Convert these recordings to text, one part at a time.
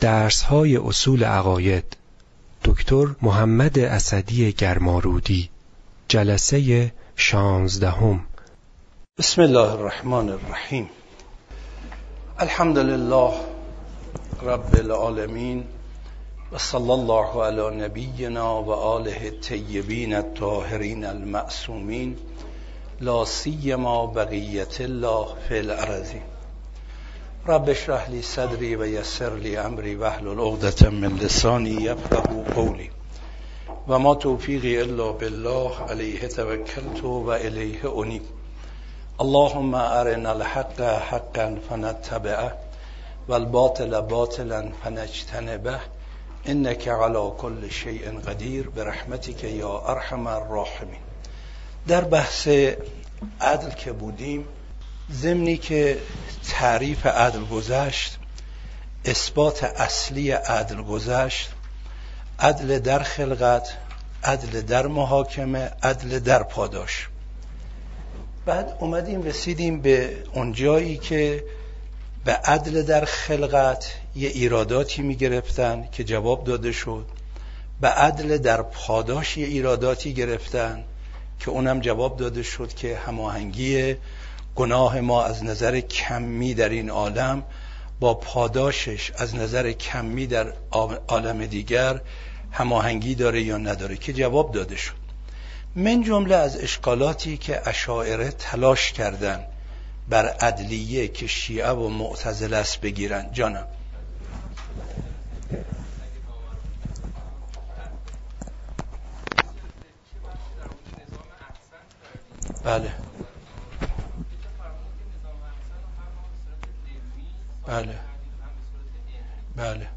درس های اصول عقاید. دکتر محمد اسدی گرمارودی جلسه شانزدهم. بسم الله الرحمن الرحیم. الحمد لله رب العالمین و صلی الله علی نبینا و آله الطیبین الطاهرین المعصومین لا سیما بقیت الله فی الارضین رب اشرح لی صدری و یسر لی امری واحلل عقدة من لسانی یفقهوا قولی و ما توفیقی الا بالله علیه توکلت و الیه انیب اللهم ارنا الحق حقا فنتبعه والباطل باطلا فنجتنبه. انك على كل شيء قدیر. برحمتك یا ارحم الراحمین. در بحث عدل که بودیم ضمنی که تعریف عدل گذشت اثبات اصلی عدل گذشت عدل در خلقت عدل در محاکمه عدل در پاداش. بعد اومدیم رسیدیم به اونجایی که به عدل در خلقت یه ایراداتی می گرفتن که جواب داده شد. به عدل در پاداش یه ایراداتی گرفتن که اونم جواب داده شد که هماهنگی گناه ما از نظر کمی در این عالم با پاداشش از نظر کمی در عالم دیگر هماهنگی داره یا نداره که جواب داده شد. من جمله از اشکالاتی که اشاعره تلاش کردن بر عدلیه که شیعه و معتزله است بگیرن. جانم. بله. بله. بله.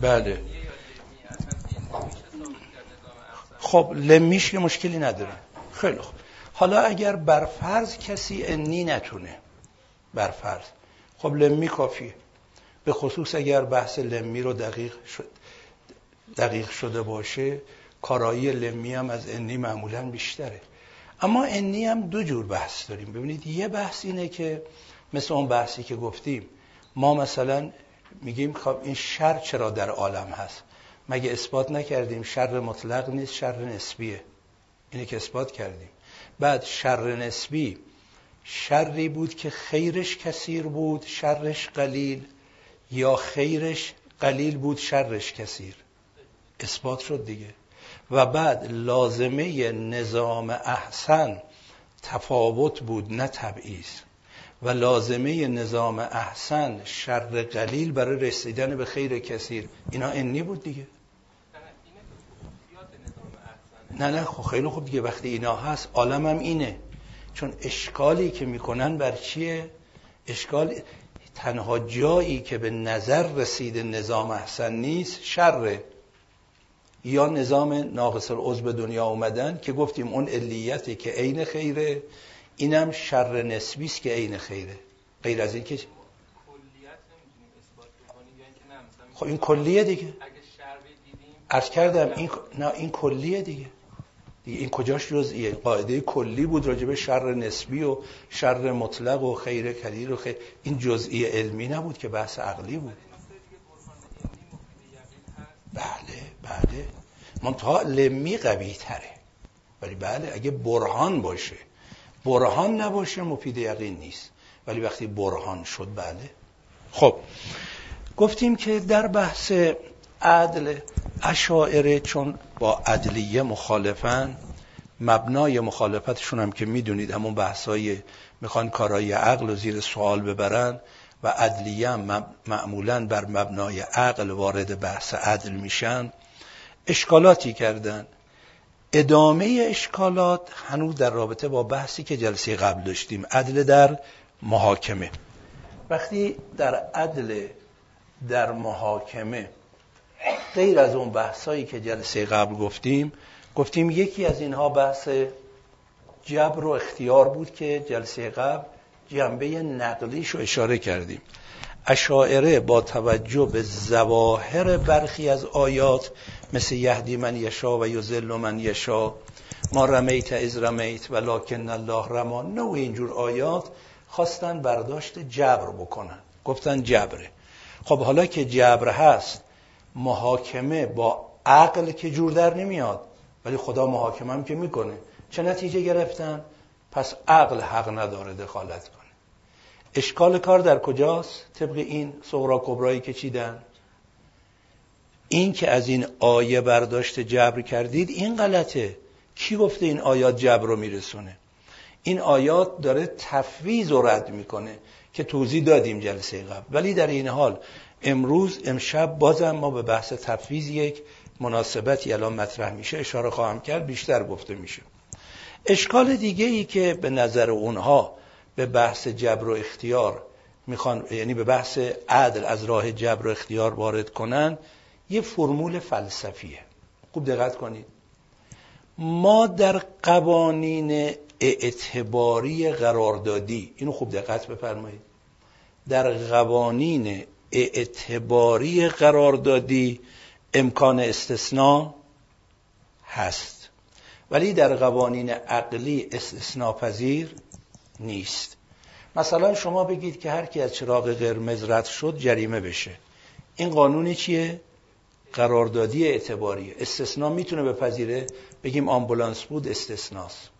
بله. خب لمیش که مشکلی نداره. خیلی خوب. حالا اگر بر فرض کسی انی نتونه بر فرض. خب لمی کافیه. به خصوص اگر بحث لمی رو دقیق شد دقیق شده باشه کارایی لمی هم از انی معمولا بیشتره. اما انی هم دو جور بحث داریم. ببینید یه بحث اینه که مثل اون بحثی که گفتیم ما مثلا میگیم خب این شر چرا در عالم هست؟ مگه اثبات نکردیم شر مطلق نیست شر نسبیه؟ اینه که اثبات کردیم. بعد شر نسبی شری بود که خیرش کثیر بود شرش قلیل یا خیرش قلیل بود شرش کثیر. اثبات شد دیگه. و بعد لازمه نظام احسن تفاوت بود نه تبعیض. و لازمه نظام احسن شر قلیل برای رسیدن به خیر کثیر. اینا انی بود دیگه؟ نه نه خب خیلی خوب دیگه. وقتی اینا هست عالم هم اینه. چون اشکالی که می‌کنن بر چیه؟ اشکال تنها جایی که به نظر رسیده نظام احسن نیست شره. یا نظام ناقص العضو به دنیا اومدن که گفتیم اون علیتی که عین خیره اینم شر نسبی است که عین خیره. غیر از این که خب این کلیه دیگه. عرض کردم این نه این کلیه دیگه. دیگه این کجاش جزئیه؟ قاعده کلی بود راجع به شر نسبی و شر مطلق و خیر کدیر و خیر. این جزئی علمی نبود که بحث عقلی بود. بله. بله منتها لمی قوی تره. ولی بله اگه برهان باشه برهان نباشه مفید یقین نیست. ولی وقتی برهان شد بله خب گفتیم که در بحث عدل اشاعره چون با عدلیه مخالفن مبنای مخالفتشون هم که می‌دونید همون بحثای می‌خوان کارای عقل و زیر سوال ببرن و عدلیه هم معمولا بر مبنای عقل وارد بحث عدل میشن. اشکالاتی کردن. ادامه اشکالات هنوز در رابطه با بحثی که جلسه قبل داشتیم عدل در محاکمه. وقتی در عدل در محاکمه غیر از اون بحثایی که جلسه قبل گفتیم گفتیم یکی از اینها بحث جبر و اختیار بود که جلسه قبل جنبه نقلیش رو اشاره کردیم. اشاعره با توجه به زواهر برخی از آیات مثل یهدی من یشا و یزل من یشا. ما رمیت از رمیت ولکن الله رما. نوع اینجور آیات خواستن برداشت جبر بکنن. گفتن جبره. خب حالا که جبر هست محاکمه با عقل که جور در نمیاد. ولی خدا محاکمه هم که می‌کنه. چه نتیجه گرفتن؟ پس عقل حق نداره دخالت کنه. اشکال کار در کجاست؟ طبق این صغرا کبرایی که چیدن؟ این که از این آیه برداشت جبر کردید این غلطه. کی گفته این آیات جبر رو میرسونه؟ این آیات داره تفویض و رد می‌کنه که توضیح دادیم جلسه قبل. ولی در این حال امروز امشب بازم ما به بحث تفویض یک مناسبتی الان مطرح میشه. اشاره خواهم کرد بیشتر گفته میشه. اشکال دیگه ای که به نظر اونها به بحث جبر و اختیار می‌خوان یعنی به بحث عدل از راه جبر و اختیار وارد کنن یه فرمول فلسفیه. خوب دقت کنید. ما در قوانین اعتباری قراردادی اینو خوب دقت بفرمایید. در قوانین اعتباری قراردادی امکان استثناء هست. ولی در قوانین عقلی استثناء پذیر نیست. مثلا شما بگید که هر کی از چراغ قرمز رد شد جریمه بشه. این قانون چیه؟ قراردادی اعتباری استثناء می‌تونه بپذیره؟ بگیم آمبولانس بود استثناست.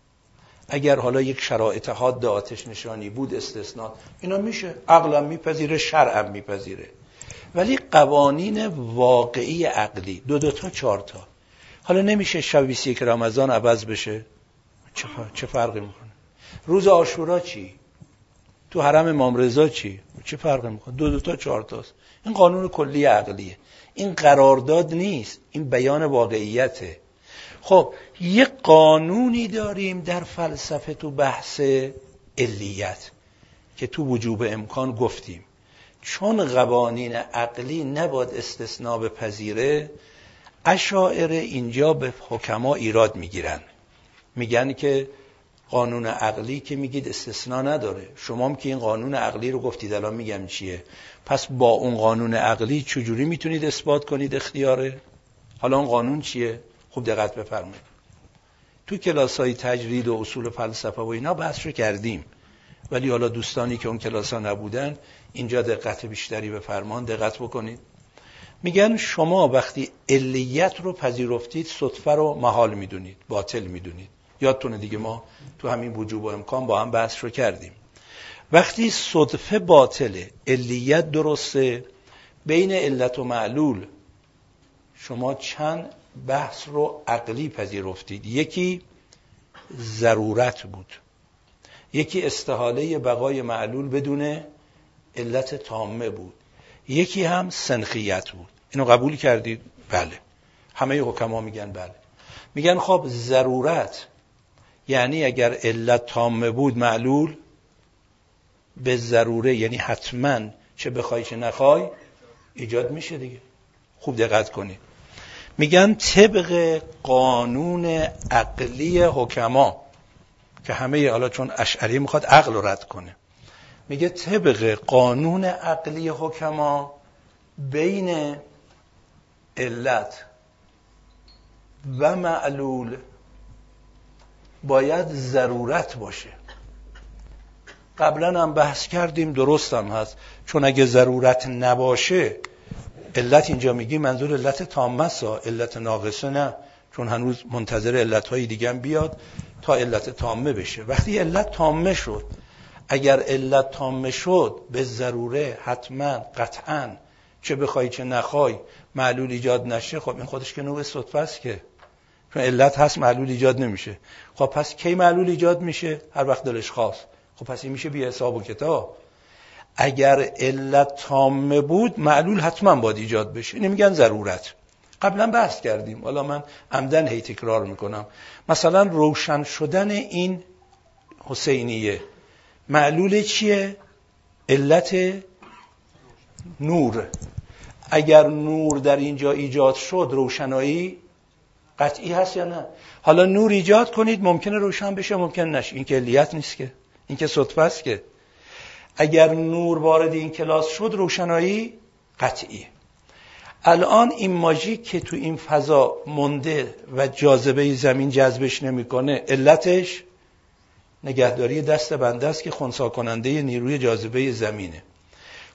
اگر حالا یک شرایط حاد آتش نشانی بود استثناء اینا میشه. عقلم میپذیره شرعم میپذیره. ولی قوانین واقعی عقلی. دو دو تا چهار تا. حالا نمیشه شب یک رمضان عوض بشه؟ چه فرقی می‌کنه؟ روز آشورا چی؟ تو حرم امام رضا چی؟ چه فرقی می‌کنه؟ دو دو تا چهار تاست. این قانون کلی عقلیه. این قرارداد نیست. این بیان واقعیته. خب یه قانونی داریم در فلسفه تو بحث علیت که تو وجوب امکان گفتیم. چون قوانین عقلی نباد استثناء پذیره اشاعر اینجا به حکما ایراد می‌گیرن. میگن که قانون عقلی که میگید استثناء نداره. شما هم که این قانون عقلی رو گفتید الان میگم چیه. پس با اون قانون عقلی چجوری می‌تونید اثبات کنید اختیاره حالا اون قانون چیه؟ خوب دقت بفرمایید. تو کلاس های تجرید و اصول فلسفه و اینا بحث رو کردیم. ولی حالا دوستانی که اون کلاس ها نبودن اینجا دقت بیشتری به فرمان دقت بکنید. میگن شما وقتی علیت رو پذیرفتید صدفه رو محال می‌دونید باطل می‌دونید. یادتونه دیگه ما تو همین وجوب و امکان با هم بحث رو کردیم. وقتی صدفه باطله علیت درسته بین علت و معلول شما چند بحث رو عقلی پذیرفتید؟ یکی ضرورت بود. یکی استحاله بقای معلول بدون علت تامه بود. یکی هم سنخیت بود. اینو قبول کردید؟ بله. همه حکما میگن بله. میگن خب ضرورت یعنی اگر علت تامه بود معلول به ضروره یعنی حتما چه بخوای چه نخوای ایجاد میشه دیگه. خوب دقت کنید. میگن طبق قانون عقلی حکما که همه حالا چون اشعری می‌خواد عقل رو رد کنه. میگه طبق قانون عقلی حکما بین علت و معلول باید ضرورت باشه. قبلا هم بحث کردیم درست هم هست. چون اگه ضرورت نباشه علت اینجا میگی منظور علت تامه ها علت ناقصه نه. چون هنوز منتظر علت های دیگه بیاد تا علت تامه بشه. وقتی علت تامه شد اگر علت تامه شد به ضروره حتما قطعا چه بخوای چه نخوای معلول ایجاد نشه خب این خودش که نوع صدفه است که. چون علت هست معلول ایجاد نمیشه. خب پس کی معلول ایجاد میشه؟ هر وقت دلش خواست. خب پس این میشه بی حساب و کتاب. اگر علت تامه بود معلول حتما باید ایجاد بشه. اینو میگن ضرورت. قبلا بحث کردیم. حالا من عمدن هی تکرار می‌کنم. مثلا روشن شدن این حسینیه. معلول چیه؟ علت نور. اگر نور در اینجا ایجاد شد روشنایی قطعی هست یا نه؟ حالا نور ایجاد کنید ممکنه روشن بشه ممکن نشه. این که نیست که. این که صدفه است که اگر نور وارد این کلاس شد روشنایی قطعی الان این ماژیک که تو این فضا مونده و جاذبه زمین جذبش نمی‌کنه علتش نگهداری دست بنده است که خونسا کننده نیروی جاذبه زمینه.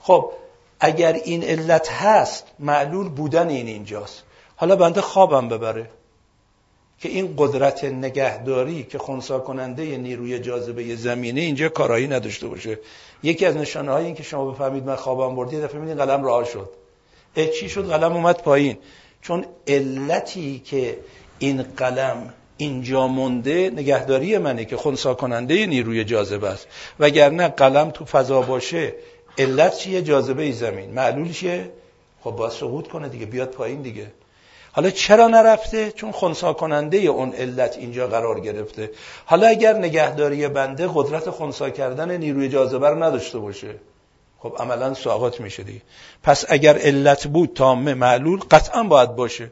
خب اگر این علت هست معلول بودن این اینجاست. حالا بنده خوابم ببره. که این قدرت نگهداری که خونسا کننده نیروی جاذبه زمینه اینجا کارایی نداشته باشه. یکی از نشانه های این که شما بفهمید من خوابم بردی دفعه میدین قلم راه شد. چی شد؟ قلم اومد پایین. چون علتی که این قلم اینجا مونده نگهداری منه که خونسا کننده نیروی جاذبه است. وگرنه قلم تو فضا باشه علت چیه؟ جاذبه زمین. معلول چیه؟ خب باید سقوط کنه دیگه بیاد پایین دیگه. حالا چرا نرفته؟ چون خونسا کننده اون علت اینجا قرار گرفته. حالا اگر نگهداری بنده قدرت خونسا کردن نیروی جاذبه رو نداشته باشه. خب عملا ساقط میشه دیگه. پس اگر علت بود تامه معلول قطعا باید باشه.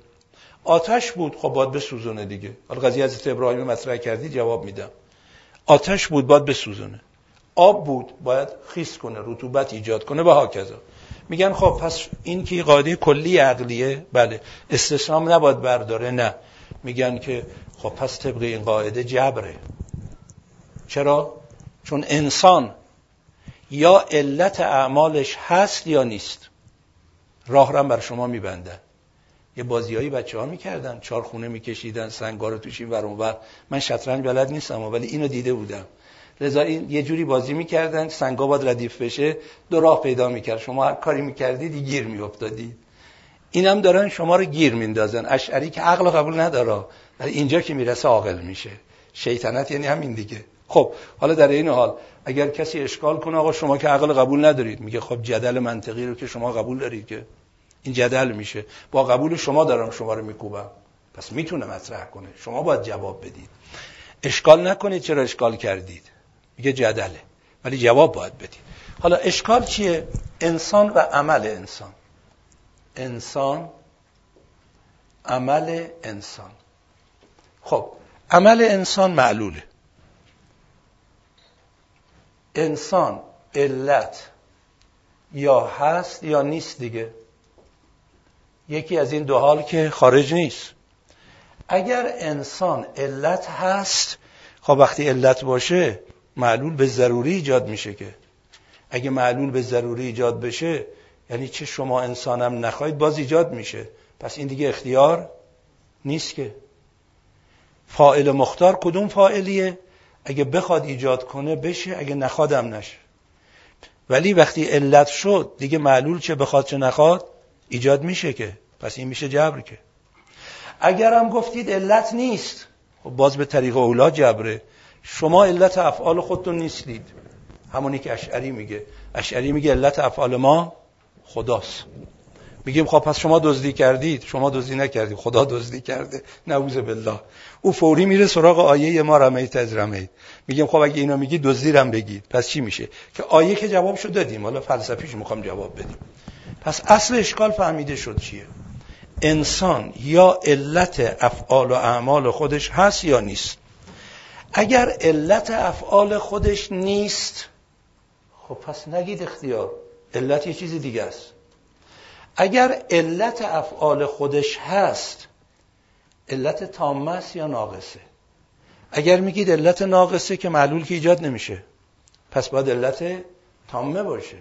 آتش بود خب باید بسوزونه دیگه. حالا قضیه از ابراهیم مطرح کردی جواب میدم. آتش بود باید بسوزونه. آب بود باید خیس کنه رطوبت ایجاد کنه و هاکذا. میگن خب پس این که قاعده کلی عقلیه بله. استثنام نباید برداره نه. میگن که خب پس طبق این قاعده جبره. چرا؟ چون انسان یا علت اعمالش هست یا نیست. راه رم بر شما میبندن. یه بازیایی بچه ها می‌کردن. چهار خونه میکشیدن سنگار رو توش این ور. من شطرنج بلد نیستم ولی اینو دیده بودم. لذا این یه جوری بازی می‌کردن سنگا باید ردیف بشه دو راه پیدا می‌کرد. شما هر کاری می‌کردید گیر میافتادید اینم دارن شما رو گیر میندازن. اشعری که عقل قبول نداره ولی اینجا که می‌رسه عاقل میشه. شیطنت یعنی همین دیگه. خب حالا در این حال اگر کسی اشکال کنه آقا شما که عقل قبول ندارید. میگه خب جدل منطقی رو که شما قبول دارید که. این جدل میشه. با قبول شما دارم شما رو میکوبم. پس می‌تونه مطرح کنه. شما باید جواب بدید. اشکال نکنید چرا اشکال کردید. میگه جدله. ولی جواب باید بدید حالا اشکال چیه؟ انسان و عمل انسان. انسان عمل انسان. خب عمل انسان معلوله. انسان علت یا هست یا نیست دیگه. یکی از این دو حال که خارج نیست. اگر انسان علت هست خب وقتی علت باشه معلول به ضروری ایجاد میشه که. اگه معلول به ضروری ایجاد بشه یعنی چه شما انسانم نخواهید باز ایجاد میشه. پس این دیگه اختیار نیست که. فائل مختار کدوم فائلیه اگه بخواد ایجاد کنه بشه. اگه نخوادم نشه. ولی وقتی علت شد دیگه معلول چه بخواد چه نخواد ایجاد میشه که. پس این میشه جبر که. اگرم گفتید علت نیست خب باز به طریق اولا جبره. شما علت افعال خودتون نیستید. همونی که اشعری میگه. اشعری میگه علت افعال ما خداست. میگیم خب پس شما دزدی کردید. شما دزدی نکردید. خدا دزدی کرده. نعوذ بالله. او فوری میره سراغ آیه ما رمیت از رمیت. میگیم خب اگه اینا میگی دزدی رم بگید. پس چی میشه؟ که آیه که جوابشو دادیم. حالا فلسفیش می‌خوام جواب بدیم. پس اصل اشکال فهمیده شد چیه؟ انسان یا علت افعال و اعمال خودش هست یا نیست؟ اگر علت افعال خودش نیست خب پس نگید اختیار علت یه چیز دیگه است. اگر علت افعال خودش هست علت تامه است یا ناقصه؟ اگر میگید علت ناقصه که معلول که ایجاد نمیشه پس باید علت تامه باشه.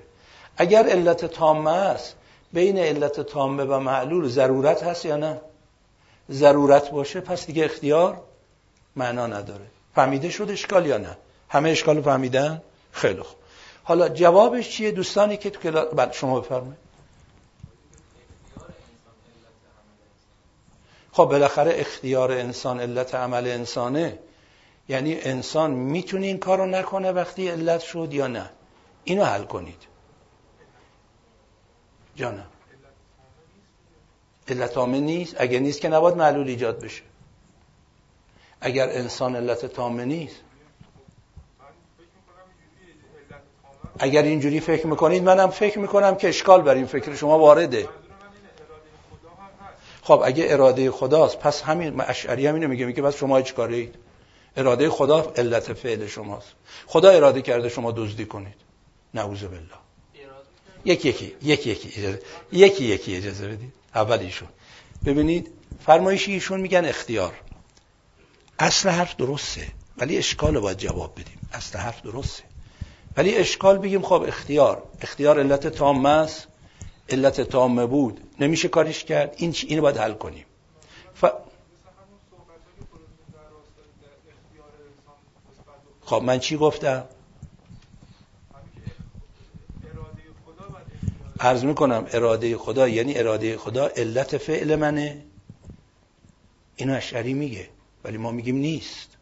اگر علت تامه است بین علت تامه و معلول ضرورت هست یا نه؟ ضرورت باشه پس دیگه اختیار معنا نداره. فهمیده شد اشکال یا نه؟ همه اشکال فهمیدن؟ خیلی خوب. حالا جوابش چیه دوستانی که تو کلاس بعد شما بفرمایید. خب بالاخره اختیار انسان علت عمل انسانه. یعنی انسان می‌تونه این کارو نکنه وقتی علت شد یا نه؟ اینو حل کنید. جانم. علت عامه نیست؟ اگر نیست که نباید معلول ایجاد بشه. اگر انسان علت تامه نیست. اگر اینجوری فکر می‌کنید منم فکر می‌کنم که اشکال بر این فکر شما وارده. خب اگه اراده خداست پس همین اشعری همینو میگه میگه بس شما هیچ اید اراده خدا علت فعل شماست. خدا اراده کرده شما دزدی کنید. نعوذ بالله. یکی یکی یکی یکی اجازه یکی یکی اجازه بدید. اول ایشون. ببینید فرمایشی ایشون میگن اختیار. اصل حرف درسته ولی اشکال باید جواب بدیم. اصل حرف درسته. ولی اشکال بگیم خب اختیار اختیار علت تامه است علت تامه بود. نمیشه کارش کرد این اینو باید حل کنیم. ف... خب من چی گفتم؟ عرض می‌کنم اراده خدا یعنی اراده خدا علت فعل منه. اینو اشعری میگه. ولی ما میگیم نیست.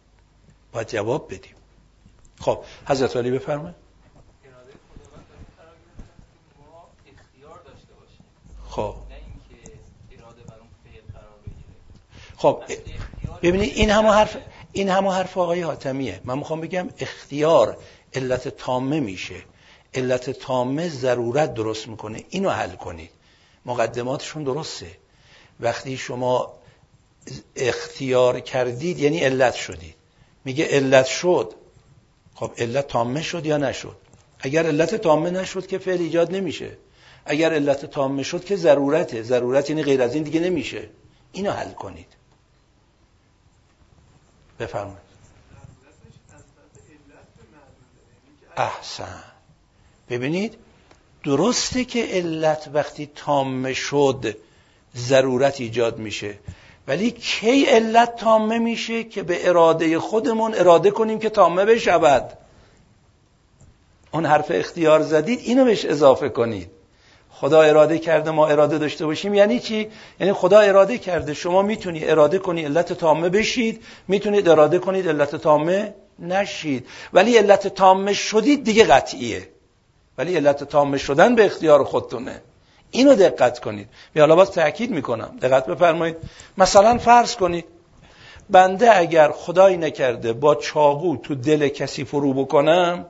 باید جواب بدیم. خب حضرت علی بفرمایید. خب. خب ببینید این همه حرف این همه حرف آقای حاتمیه. من می‌خوام بگم اختیار علت تامه میشه. علت تامه ضرورت درست می‌کنه. اینو حل کنید. مقدماتشون درسته. وقتی شما اختیار کردید یعنی علت شدید. میگه علت شد. خب علت تامه شد یا نشد؟ اگر علت تامه نشد که فعل ایجاد نمیشه. اگر علت تامه شد که ضرورته. ضرورت یعنی غیر از این دیگه نمیشه. اینو حل کنید. بفرمایید. احسن. ببینید درسته که علت وقتی تامه شد ضرورت ایجاد میشه. ولی کی علت تامه میشه که به اراده خودمون اراده کنیم که تامه بشود؟ اون حرف اختیار زدید اینو بهش اضافه کنید. خدا اراده کرده ما اراده داشته باشیم یعنی چی؟ یعنی خدا اراده کرده شما می‌تونی اراده کنی علت تامه بشید می‌تونید اراده کنید علت تامه نشید. ولی علت تامه شدید دیگه قطعیه. ولی علت تامه شدن به اختیار خودتونه. اینو دقت کنید. به حالا باز تاکید می‌کنم. دقت بفرمایید. مثلا فرض کنید بنده اگر خدایی نکرده با چاقو تو دل کسی فرو بکنم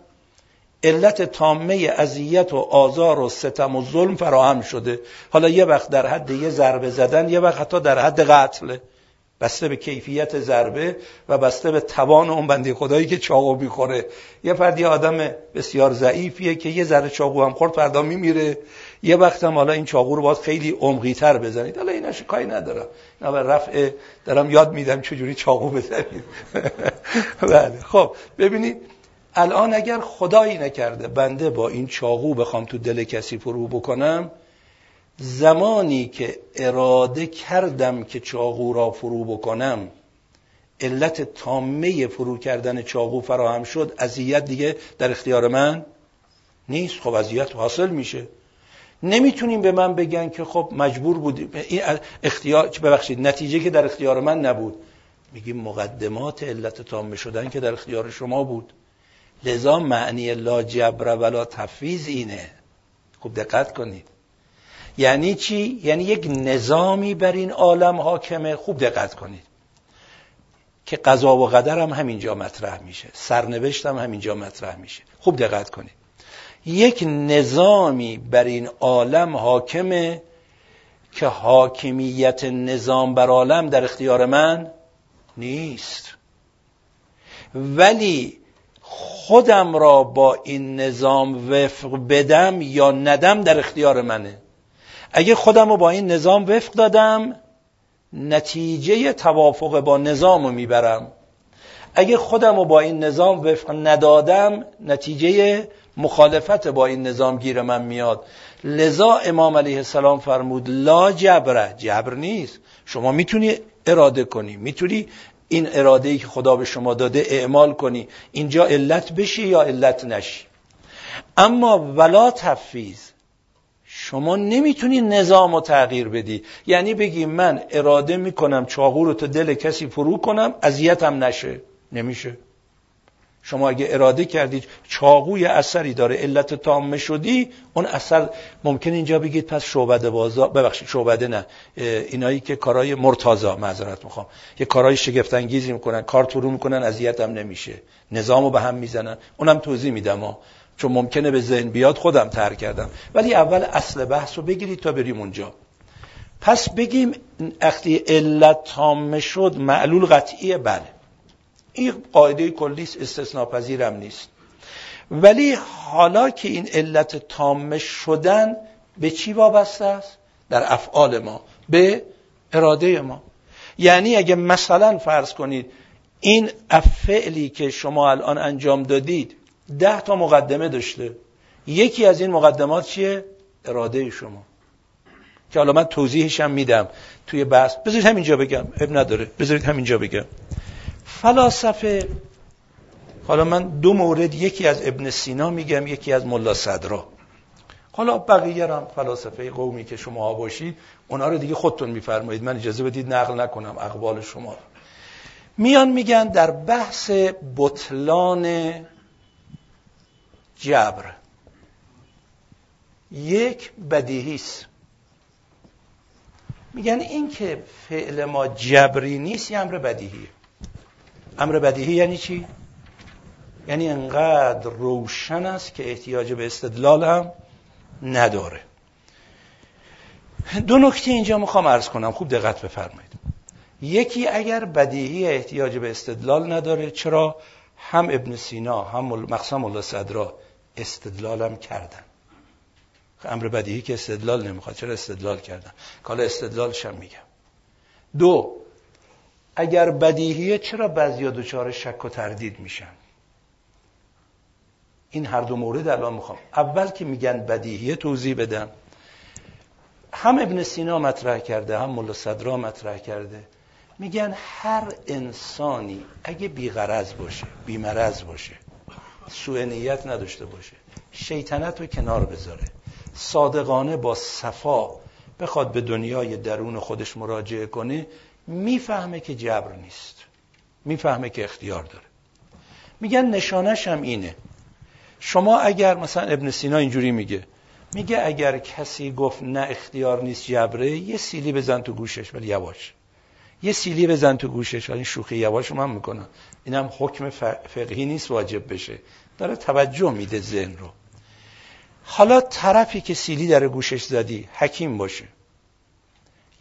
علت تامه اذیت و آزار و ستم و ظلم فراهم شده. حالا یه وقت در حد یه ضربه زدن یه وقت حتی در حد قتل. بسته به کیفیت ضربه و بسته به توان اون بنده خدایی که چاقو بیخوره یه فردی آدم بسیار ضعیفیه که یه ذره چاقو هم خورد فردا میمیره. یه وقت هم حالا این چاقو رو باید خیلی عمقی تر بزنید. حالا اینش کاری ندارم. نه به رفع دارم یاد میدم چجوری چاقو بزنید. بله. خب ببینید الان اگر خدایی نکرده بنده با این چاقو بخوام تو دل کسی فرو بکنم زمانی که اراده کردم که چاقو را فرو بکنم علت تامه فرو کردن چاقو فراهم شد اذیت دیگه در اختیار من نیست. خب اذیت حاصل میشه. نمی‌تونیم به من بگن که خب مجبور بودیم این اختیار ببخشید نتیجه که در اختیار من نبود. میگیم مقدمات علت تامه شدن که در اختیار شما بود. لذا معنی لا جبر ولا تفیز اینه. خوب دقت کنید. یعنی چی؟ یعنی یک نظامی بر این عالم حاکمه. خوب دقت کنید. که قضا و قدر هم همینجا مطرح میشه. سرنوشت هم همینجا مطرح میشه. خوب دقت کنید. یک نظامی بر این عالم حاکمه که حاکمیت نظام بر عالم در اختیار من نیست. ولی خودم را با این نظام وفق بدم یا ندم در اختیار منه. اگه خودم رو با این نظام وفق دادم نتیجه توافق با نظام رو می‌برم. اگه خودم رو با این نظام وفق ندادم نتیجه مخالفت با این نظام گیر من میاد. لذا امام علیه السلام فرمود لا جبره جبر نیست. شما می‌تونی اراده کنی می‌تونی این اراده ای که خدا به شما داده اعمال کنی. اینجا علت بشی یا علت نشی؟ اما ولا تفیز شما نمی‌تونی نظام رو تغییر بدی. یعنی بگی من اراده می‌کنم چاقو رو تا دل کسی فرو کنم اذیتم نشه. نمیشه. شما اگه اراده کردید چاقوی اثری داره علت تامه شدی اون اثر ممکن اینجا بگید پس شعبده بازا ببخشید شعبده نه. اینایی که کارهای مرتازا معذرت می‌خوام. یه کارهای شگفت انگیزی می‌کنن کار تو می‌کنن اذیت هم نمیشه. نظامو به هم می‌زنن. اونم توضیح میدم چون ممکنه به ذهن بیاد خودم تر کردم. ولی اول اصل بحث رو بگیرید تا بریم اونجا. پس بگیم وقتی علت تامه شد معلول قطعیه بله. این قاعده کلیس استثناء پذیرم نیست. ولی حالا که این علت تامه شدن به چی وابسته است؟ در افعال ما به اراده ما. یعنی اگه مثلا فرض کنید این فعلی که شما الان انجام دادید ده تا مقدمه داشته یکی از این مقدمات چیه؟ اراده شما. که حالا من توضیحش هم میدم توی بحث. بذارید همینجا بگم. اب نداره. بذارید همینجا بگم. فلاسفه حالا من دو مورد یکی از ابن سینا میگم یکی از ملا صدرا. حالا بقیه هم فلاسفه قومی که شما باشید اونا رو دیگه خودتون میفرمایید. من اجازه بدید نقل نکنم اقوال شما میان میگن در بحث بطلان جبر. یک بدیهی است میگن این که فعل ما جبری نیست یه امر بدیهیه. امر بدیهی یعنی چی؟ یعنی انقدر روشن است که احتیاج به استدلال هم نداره. دو نکته اینجا می‌خوام عرض کنم. خوب دقت بفرمایید. یکی اگر بدیهی احتیاج به استدلال نداره چرا هم ابن سینا هم مقسم الله صدرا استدلالم کردن. امر بدیهی که استدلال نمی‌خواد چرا استدلال کردن؟ کالا هم میگم. دو اگر بدیهیه چرا بعضیا دچار شک و تردید میشن؟ این هر دو مورد الان می‌خوام. اول که میگن بدیهیه توضیح بدم. هم ابن سینا مطرح کرده هم ملا صدرا مطرح کرده. میگن هر انسانی اگه بیغرض باشه بیمرض باشه سوء نیت نداشته باشه شیطنت رو کنار بذاره. صادقانه با صفا بخواد به دنیای درون خودش مراجعه کنه می‌فهمه که جبر نیست. می‌فهمه که اختیار داره. میگن نشانش هم اینه. شما اگر مثلا ابن سینا اینجوری میگه میگه اگر کسی گفت نه اختیار نیست جبره یه سیلی بزن تو گوشش ولی یواش. یه سیلی بزن تو گوشش ولی شوخی یواش من می‌کنم. اینم حکم فقهی نیست واجب بشه. داره توجه میده ذهن رو. حالا طرفی که سیلی در گوشش زدی حکیم باشه.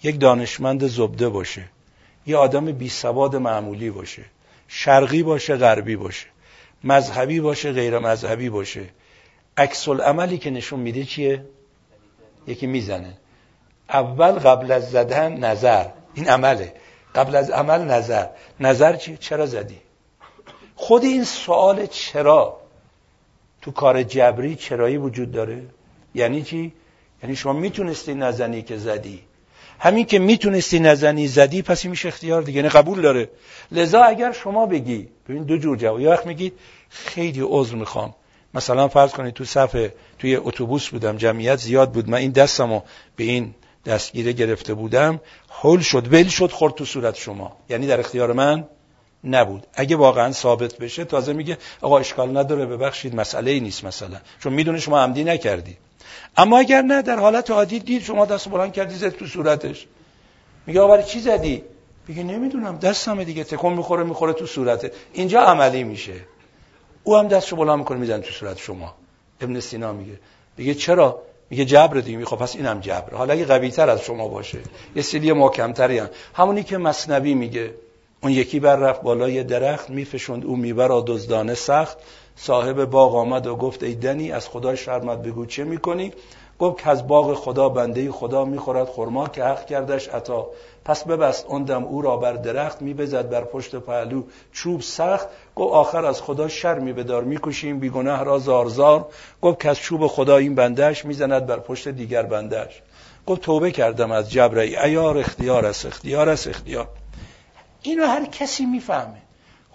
یک دانشمند زبده باشه. یه آدم بی سواد معمولی باشه. شرقی باشه غربی باشه. مذهبی باشه غیر مذهبی باشه. عکس عملی که نشون میده چیه؟ یکی می‌زنه. اول قبل از زدن نظر. این عمله. قبل از عمل نظر. نظر چی؟ چرا زدی؟ خود این سوال چرا؟ تو کار جبری چرایی وجود داره؟ یعنی چی؟ یعنی شما می‌تونستی نزنی که زدی. همین که می‌تونستی نزنی زدی پس میشه اختیار دیگه. یعنی قبول داره. لذا اگر شما بگی ببین دو جور جواب. یا وقت میگید خیلی عذر می‌خوام. مثلا فرض کنید تو صفحه توی اتوبوس بودم جمعیت زیاد بود. من این دستمو به این دستگیره گرفته بودم. هول شد ول شد خورد تو صورت شما. یعنی در اختیار من نبود. اگه واقعا ثابت بشه تازه میگه آقا اشکال نداره ببخشید مسئله ای نیست مثلا. چون می‌دونه شما عمدی نکردی. اما اگر نه در حالت عادی دید شما دست بلند کردی زد تو صورتش. میگه آقا چی زدی؟ میگه نمی‌دونم دستم دیگه تکون می‌خوره می‌خوره تو صورته. اینجا عملی میشه. او هم دستشو بلند می‌کنه میزن تو صورت شما. ابن سینا میگه. میگه چرا؟ میگه جبر دیگه. می‌خواد پس اینم جبر. حالا اگه قوی تر از شما باشه. یه سیلی محکمتری هم همونی که مصنوی میگه. اون یکی بر رفت بالای درخت میفشند او میبر را دزدانه سخت صاحب باغ آمد و گفت ای دنی از خدا شرمت بگو چه می‌کنی؟ گفت که از باغ خدا بنده خدا می‌خورد خرما که حق کردش عطا. پس ببست اون دم او را بر درخت میبزد بر پشت پهلو چوب سخت. گفت آخر از خدا شر میبدار می‌کشیم بیگناه را زارزار گفت که از چوب خدا این بندهش می‌زند بر پشت دیگر بندهش گفت توبه کردم از جبرئی ایار اختیار است اختیار است اختیار. اینو هر کسی می‌فهمه.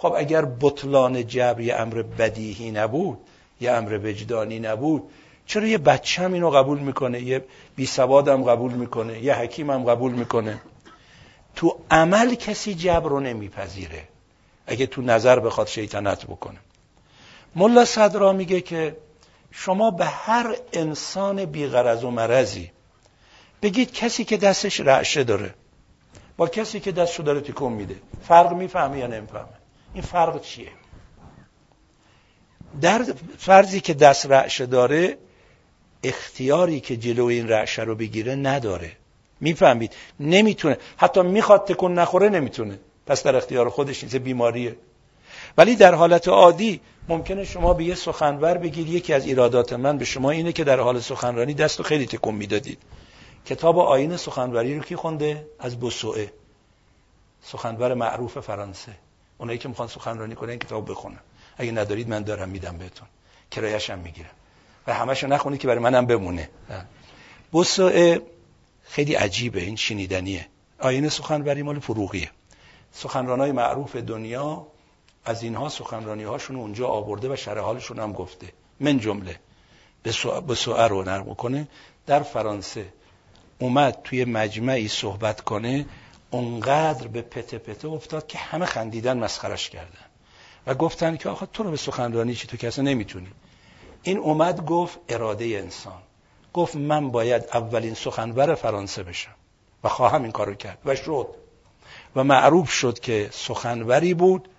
خب اگر بطلان جبر یه امر بدیهی نبود یه امر وجدانی نبود چرا یه بچه هم اینو قبول می‌کنه؟ یه بی هم قبول می‌کنه یه حکیم هم قبول می‌کنه. تو عمل کسی جبر رو نمیپذیره اگه تو نظر بخواد شیطنت بکنه. ملا صدرا میگه که شما به هر انسان بیغرض و مرضی بگید کسی که دستش رعشه داره با کسی که دستشو داره تکون میده. فرق می‌فهمه یا نمی‌فهمه؟ این فرق چیه؟ در فرضی که دست رعشه داره اختیاری که جلو این رعشه رو بگیره نداره. می‌فهمید؟ نمی‌تونه. حتی می‌خواد تکون نخوره نمی‌تونه. پس در اختیار خودش نیست بیماریه. ولی در حالت عادی ممکنه شما به یه سخنور بگید. یکی از ایرادات من به شما اینه که در حال سخنرانی دست رو خیلی تکون می‌دادید. کتاب آین سخنوری رو کی خونده؟ از بوسوئه سخنور معروف فرانسه. اونایی که می‌خوان سخنرانی کنن این کتاب بخونن. اگه ندارید من دارم میدم بهتون. کرایش هم می‌گیرم. و همشو نخونید که برای منم بمونه. بوسوئه خیلی عجیبه. این شنیدنیه. آین سخنوری مال فروغیه. سخنرانای معروف دنیا از اینها سخنرانی هاشون اونجا آورده و شرح حالشون هم گفته. من جمله. به سوء رو نرم کنه. در فرانسه اومد توی مجمعی صحبت کنه. اونقدر به پته پته افتاد که همه خندیدن مسخرش کردن. و گفتن که آخه تو رو به سخنرانی چی؟ تو کسی نمی‌تونی. این اومد گفت اراده انسان. گفت من باید اولین سخنور فرانسه بشم. و خواهم این کارو کرد. و شد. و معروف شد که سخنوری بود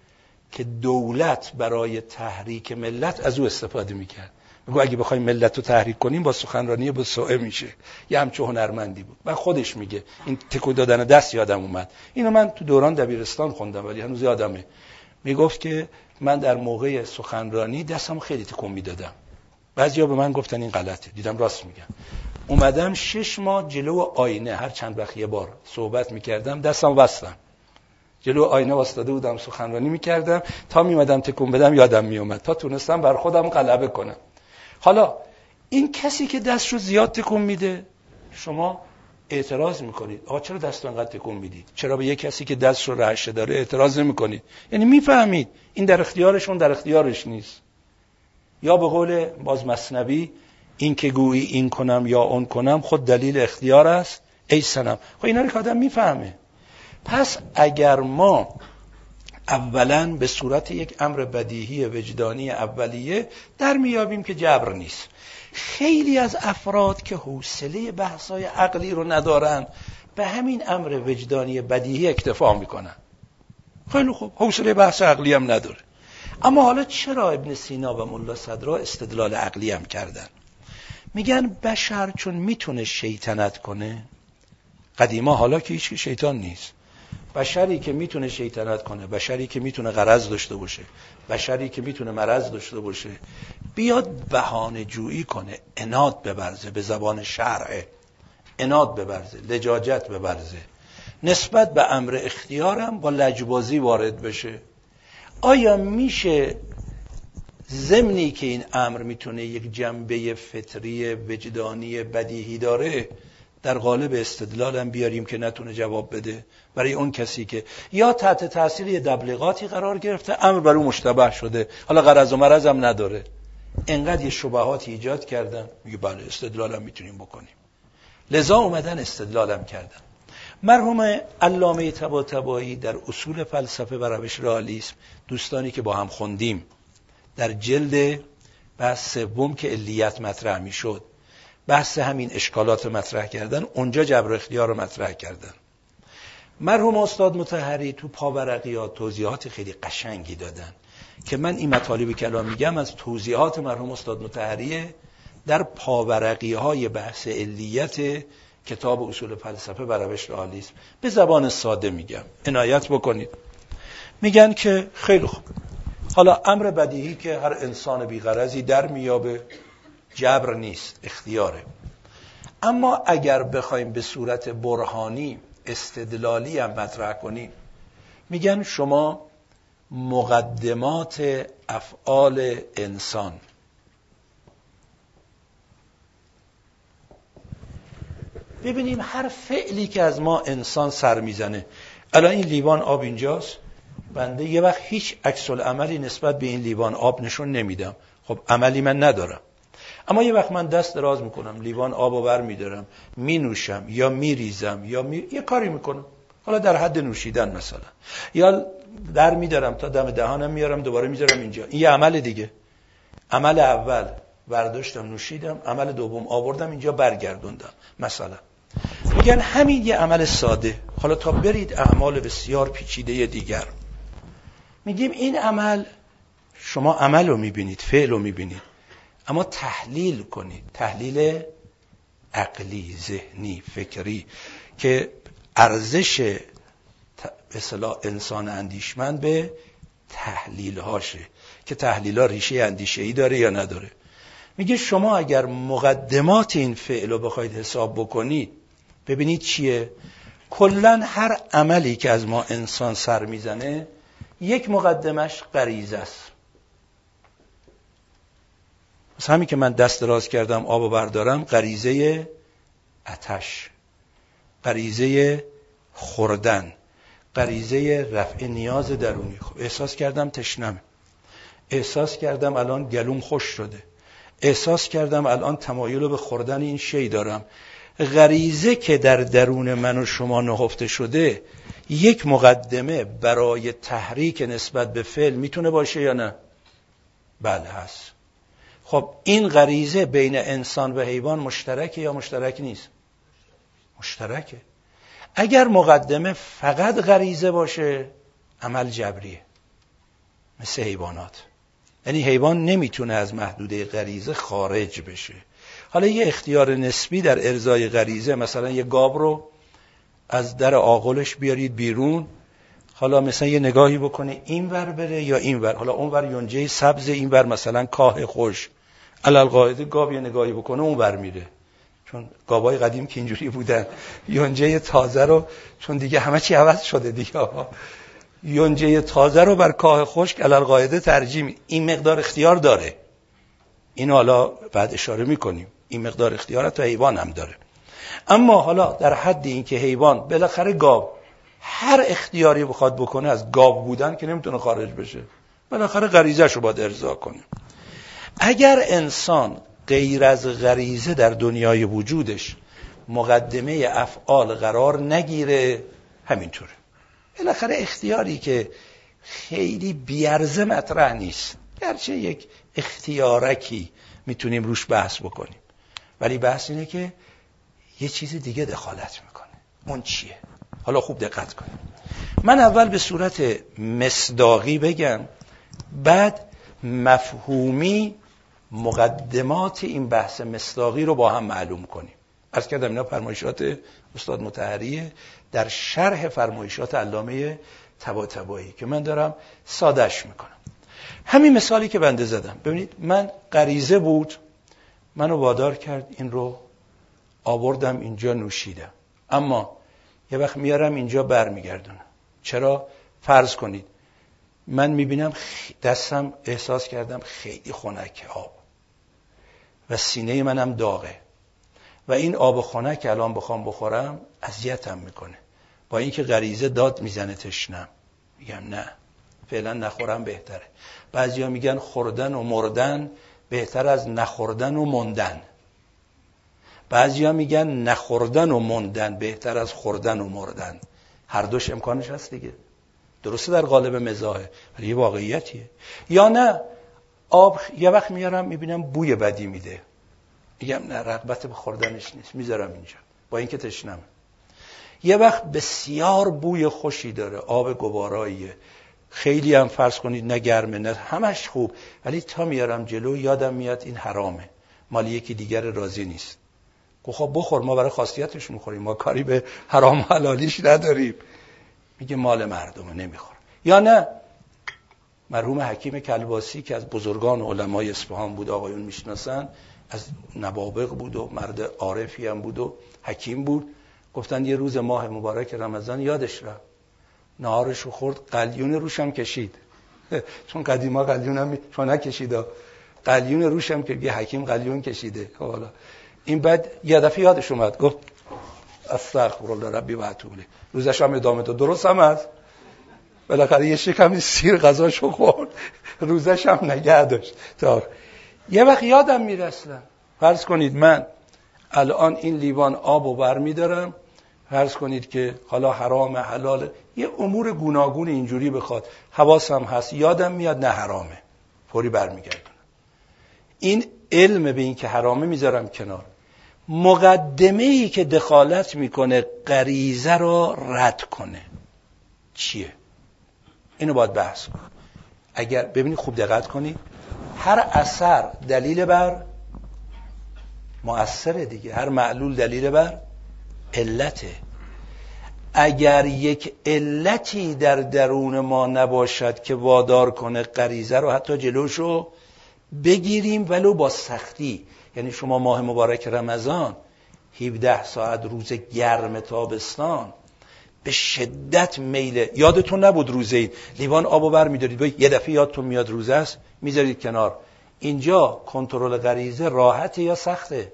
که دولت برای تحریک ملت از او استفاده می‌کرد. میگو اگه بخوایم ملت رو تحریک کنیم با سخنرانی با سوئه میشه. یه همچه هنرمندی بود. و خودش میگه. این تکو دادن دست یادم اومد. اینو من تو دوران دبیرستان خوندم ولی هنوز یادمه. می‌گفت که من در موقع سخنرانی دستم خیلی تکون می‌دادم. بعضیا به من گفتن این غلطه. دیدم راست میگم اومدم شش ماه جلو آینه هر چند وقت یه بار صحبت می‌کردم دستم بستم. جلو آینه واسطاده بودم سخنرانی می‌کردم. تا میمدم تکون بدم یادم میومد تا تونستم بر خودم غلبه کنم. حالا این کسی که دست رو زیاد تکون میده شما اعتراض می‌کنید. آقا چرا دست انقدر تکون می‌دید؟ چرا به یه کسی که دست رو رهشه داره اعتراض نمی‌کنید؟ یعنی می‌فهمید این در اختیارشون در اختیارش نیست. یا به قول باز مصنبی این که گویی این کنم یا اون کنم خود دلیل اختیار است. ای سنم خب اینا رو که آدم می‌فهمه. پس اگر ما اولا به صورت یک امر بدیهی وجدانی اولیه در میابیم که جبر نیست. خیلی از افراد که حوصله بحثای عقلی رو ندارن به همین امر وجدانی بدیهی اکتفا می‌کنن. خیلی خوب حوصله بحث عقلی هم نداره. اما حالا چرا ابن سینا و ملا صدرا استدلال عقلی هم کردن؟ میگن بشر چون می‌تونه شیطنت کنه قدیما حالا که هیچ شیطان نیست. بشری که می‌تونه شیطنت کنه بشری که می‌تونه غرض داشته باشه بشری که می‌تونه مرض داشته باشه بیاد بهانه جویی کنه اناد ببرزه به زبان شرعه اناد ببرزه لجاجت ببرزه. نسبت به امر اختیارم با لجبازی وارد بشه. آیا میشه زمینی که این امر می‌تونه یک جنبه فطری وجدانی بدیهی داره در قالب استدلالم بیاریم که نتونه جواب بده؟ برای اون کسی که یا تحت تاثیر یه دبلغاتی قرار گرفته امر بر او مشتبه شده. حالا غرض و مرض هم نداره. انقدر یه شبهاتی ایجاد کردن. میگه بله استدلالم می‌تونیم بکنیم. لذا اومدن استدلالم کردن. مرحوم علامه طباطبایی در اصول فلسفه و روش رئالیسم دوستانی که با هم خوندیم در جلد بحث سوم که علیت مطرح می‌شد بحث همین اشکالات مطرح کردن اونجا جبر اختیار رو مطرح کردن. مرحوم استاد متحری تو پاورقیات توضیحات خیلی قشنگی دادن که من این مطالبی که الان میگم از توضیحات مرحوم استاد متحریه در پاورقی های بحث علیت کتاب اصول فلسفه و روش رئالیسم به زبان ساده میگم. عنایت بکنید. میگن که خیلی خوب. حالا امر بدیهی که هر انسان بیغرزی در میابه جبر نیست اختیاره. اما اگر بخوایم به صورت برهانی استدلالی هم مطرح کنیم. میگن شما مقدمات افعال انسان. ببینیم هر فعلی که از ما انسان سر می‌زنه. الان این لیوان آب اینجاست. بنده یه وقت هیچ عکس عملی نسبت به این لیوان آب نشون نمیدم. خب عملی من ندارم. اما یه وقت من دست دراز می‌کنم لیوان آب و بر میدارم می نوشم یا میریزم یا می... یه کاری می‌کنم. حالا در حد نوشیدن مثلا. یا در میدارم تا دم دهانم میارم دوباره می‌ذارم اینجا. این یه عمل دیگه. عمل اول برداشتم نوشیدم. عمل دوم آوردم اینجا برگردوندم مثلا. میگن همین یه عمل ساده. حالا تا برید اعمال بسیار پیچیده دیگر. میگیم این عمل شما عمل رو می‌بینید فعل رو می‌بینید. اما تحلیل کنید. تحلیل عقلی ذهنی فکری که ارزش اصلا انسان اندیشمند به تحلیل هاشه که تحلیل ها ریشه اندیشه ای داره یا نداره. میگه شما اگر مقدمات این فعل رو بخواید حساب بکنید ببینید چیه؟ کلا هر عملی که از ما انسان سر می‌زنه یک مقدمش غریزه است. مثل همین که من دست دراز کردم آب و بردارم غریزه اتش غریزه خوردن غریزه رفع نیاز درونی. خب احساس کردم تشنم. احساس کردم الان گلوم خوش شده. احساس کردم الان تمایل به خوردن این شی دارم. غریزه که در درون من و شما نهفته شده یک مقدمه برای تحریک نسبت به فعل می‌تونه باشه یا نه؟ بله هست. خب این غریزه بین انسان و حیوان مشترکه یا مشترک نیست؟ مشترکه. اگر مقدمه فقط غریزه باشه عمل جبریه. مثل حیوانات. یعنی حیوان نمی‌تونه از محدوده غریزه خارج بشه. حالا یه اختیار نسبی در ارزای غریزه مثلا یه گاب رو از در آغلش بیارید بیرون. حالا مثلا یه نگاهی بکنه این ور بره یا این ور حالا اون ور یونجه سبز این ور مثلا کاه خوش. علال قاعده گاب یه نگاهی بکنه اون ور میره. چون گابای قدیم که اینجوری بودن. یونجه تازه رو چون دیگه همه چی عوض شده دیگه. یونجه تازه رو بر کاه خشک علال قاعده ترجیم. این مقدار اختیار داره. این حالا بعد اشاره می‌کنیم. این مقدار اختیار تا حیوان هم داره. اما حالا در حد اینکه حیوان بالاخره گاب هر اختیاری بخواد بکنه از گاب بودن که نمی‌تونه خارج بشه. بالاخره غریزه رو باید ارضا کنه. اگر انسان غیر از غریزه در دنیای وجودش مقدمه افعال قرار نگیره همینطوره. بالاخره اختیاری که خیلی بیارزه مطرح نیست. گرچه یک اختیارکی می‌تونیم روش بحث بکنیم. ولی بحث اینه که یه چیز دیگه دخالت می‌کنه. اون چیه؟ حالا خوب دقت کنیم. من اول به صورت مصداقی بگم بعد مفهومی مقدمات این بحث مصداقی رو با هم معلوم کنیم. از کردم اینا فرمایشات استاد متحریه در شرح فرمایشات علامه تباتبایی که من دارم سادش می‌کنم. همین مثالی که بنده زدم. ببینید من غریزه بود. منو وادار کرد این رو آوردم اینجا نوشیدم. اما یه وقت میارم اینجا برمیگردونم. چرا؟ فرض کنید. من می‌بینم دستم احساس کردم خیلی خنک آب. و سینه منم داغه. و این آب خنک که الان بخوام بخورم اذیتم می‌کنه. با اینکه غریزه داد می‌زنه تشنم. میگم نه فعلا نخورم بهتره. بعضیا میگن خوردن و مردن بهتر از نخوردن و مندن بعضیا میگن نخوردن و مندن بهتر از خوردن و مردن. هر دوش امکانش هست دیگه. درسته در قالب مزاحه ولی یه واقعیتیه. یا نه آب یه وقت میارم می‌بینم بوی بدی میده. میگم نه رغبت به خوردنش نیست. می‌ذارم اینجا. با اینکه تشنم یه وقت بسیار بوی خوشی داره. آب گواراییه خیلی هم فرض کنید نه گرمه نه همش خوب. ولی تا میارم جلو یادم میاد این حرامه. مال یکی دیگر راضی نیست. خب بخور ما برای خاصیتش می‌خوریم. ما کاری به حرام حلالیش نداریم. میگه مال مردمه نمیخور یا نه مرحوم حکیم کلباسی که از بزرگان علمای اصفهان بود آقایون می‌شناسن از نبابق بود و مرد عارفی هم بود و حکیم بود. گفتن یه روز ماه مبارک رمضان یادش رفت. نهارش رو خورد قلیون روش هم کشید. چون قدیما قلیون هم چون نکشید قلیون روش هم که یه حکیم قلیون کشیده. خب حالا. این بعد یه دفعه یادش اومد. گفت استغفر الله ربی و اتوبه روزش هم ادامه داد. درست هم هست. بالاخره یه شکمی سیر غذاشو خورد. روزش هم نگه داشت. تا یه وقت یادم میرسلم فرض کنید من الان این لیوان آب و بر میدارم فرض کنید که حالا حرام حلال یه امور گوناگون اینجوری بخواد. حواسم هست. یادم میاد نه حرامه. فوری برمیگردونم. این علم به این که حرامه می‌ذارم کنار. مقدمه ای که دخالت می‌کنه غریزه رو رد کنه. چیه؟ اینو باید بحث کن اگر ببینید خوب دقت کنید هر اثر دلیل بر مؤثر دیگه. هر معلول دلیل بر علته. اگر یک علتی در درون ما نباشد که وادار کنه غریزه رو حتی جلوشو بگیریم ولو با سختی. یعنی شما ماه مبارک رمضان 17 ساعت روز گرم تابستان به شدت میله یادتون نبود روزه اید. لیوان آب بر میدارید. یه دفعه یادتون میاد روزه است می‌ذارید کنار. اینجا کنترل غریزه راحته یا سخته؟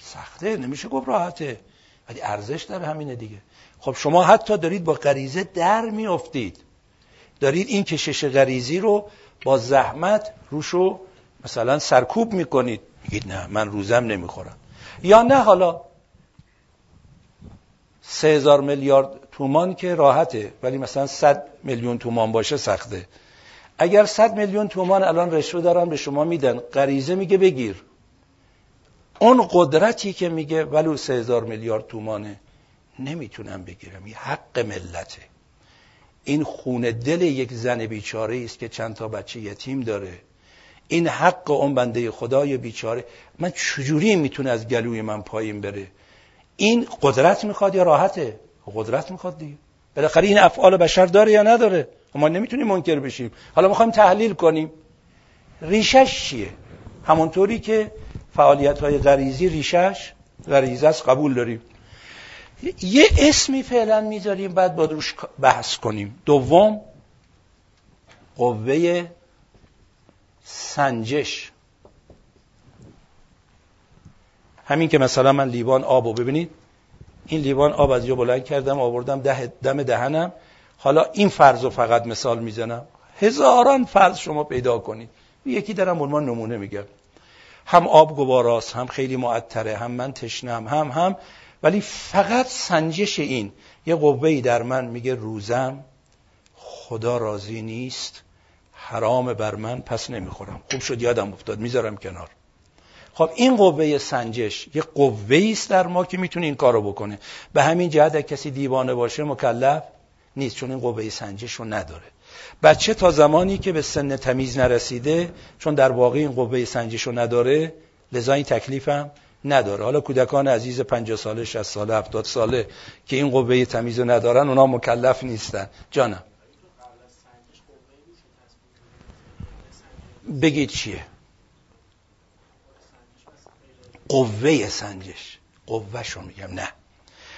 سخته نمیشه گفت راحته. ولی ارزش داره همینه دیگه. خب شما حتی دارید با غریزه در میافتید. دارید این کشش غریزی رو با زحمت روشو مثلا سرکوب می‌کنید. میگید نه من روزم نمی‌خورم. یا نه حالا سه میلیارد تومان که راحته ولی مثلا صد میلیون تومان باشه سخته. اگر صد میلیون تومان الان رشوه دارن به شما میدن. غریزه میگه بگیر. اون قدرتی که میگه ولو سه هزار میلیارد تومانه نمی‌تونم بگیرم. این حق ملته. این خون دل یک زن بیچاره است که چند تا بچه یتیم داره. این حق اون بنده خدای بیچاره. من چجوری می‌تونه از گلوی من پایین بره؟ این قدرت می‌خواد یا راحته قدرت می‌خواد دیگه. بالاخره این افعال بشر داره یا نداره؟ ما نمی‌تونیم منکر بشیم. حالا می‌خوایم تحلیل کنیم. ریشش چیه؟ همونطوری که فعالیت های غریزی ریشش غریزه است قبول داریم. یه اسمی فعلا می‌ذاریم بعد با روش بحث کنیم. دوم قوه سنجش. همین که مثلا من لیوان آب ببینید این لیوان آب از جا بلند کردم آوردم ده دم دهنم. حالا این فرض رو فقط مثال می‌زنم. هزاران فرض شما پیدا کنید. یکی دارم عنوان نمونه میگم. هم آب گواراست هم خیلی معطره هم من تشنم هم هم. ولی فقط سنجش این. یه قوهی در من میگه روزم خدا راضی نیست حرام بر من پس نمی‌خورم. خوب شد یادم افتاد. می‌ذارم کنار. خب این قوه سنجش یه قوه است در ما که می‌تونه این کارو بکنه. به همین جهت کسی دیوانه باشه مکلف نیست چون این قوه سنجش رو نداره. بچه تا زمانی که به سن تمیز نرسیده چون در واقع این قوه سنجش رو نداره لذا این تکلیفم نداره. حالا کودکان عزیز 50 ساله 60 ساله 70 ساله که این قوه تمیز رو ندارن اونا مکلف نیستن. جانم. بگید چیه؟ قوه سنجش. قوه شو میگم نه.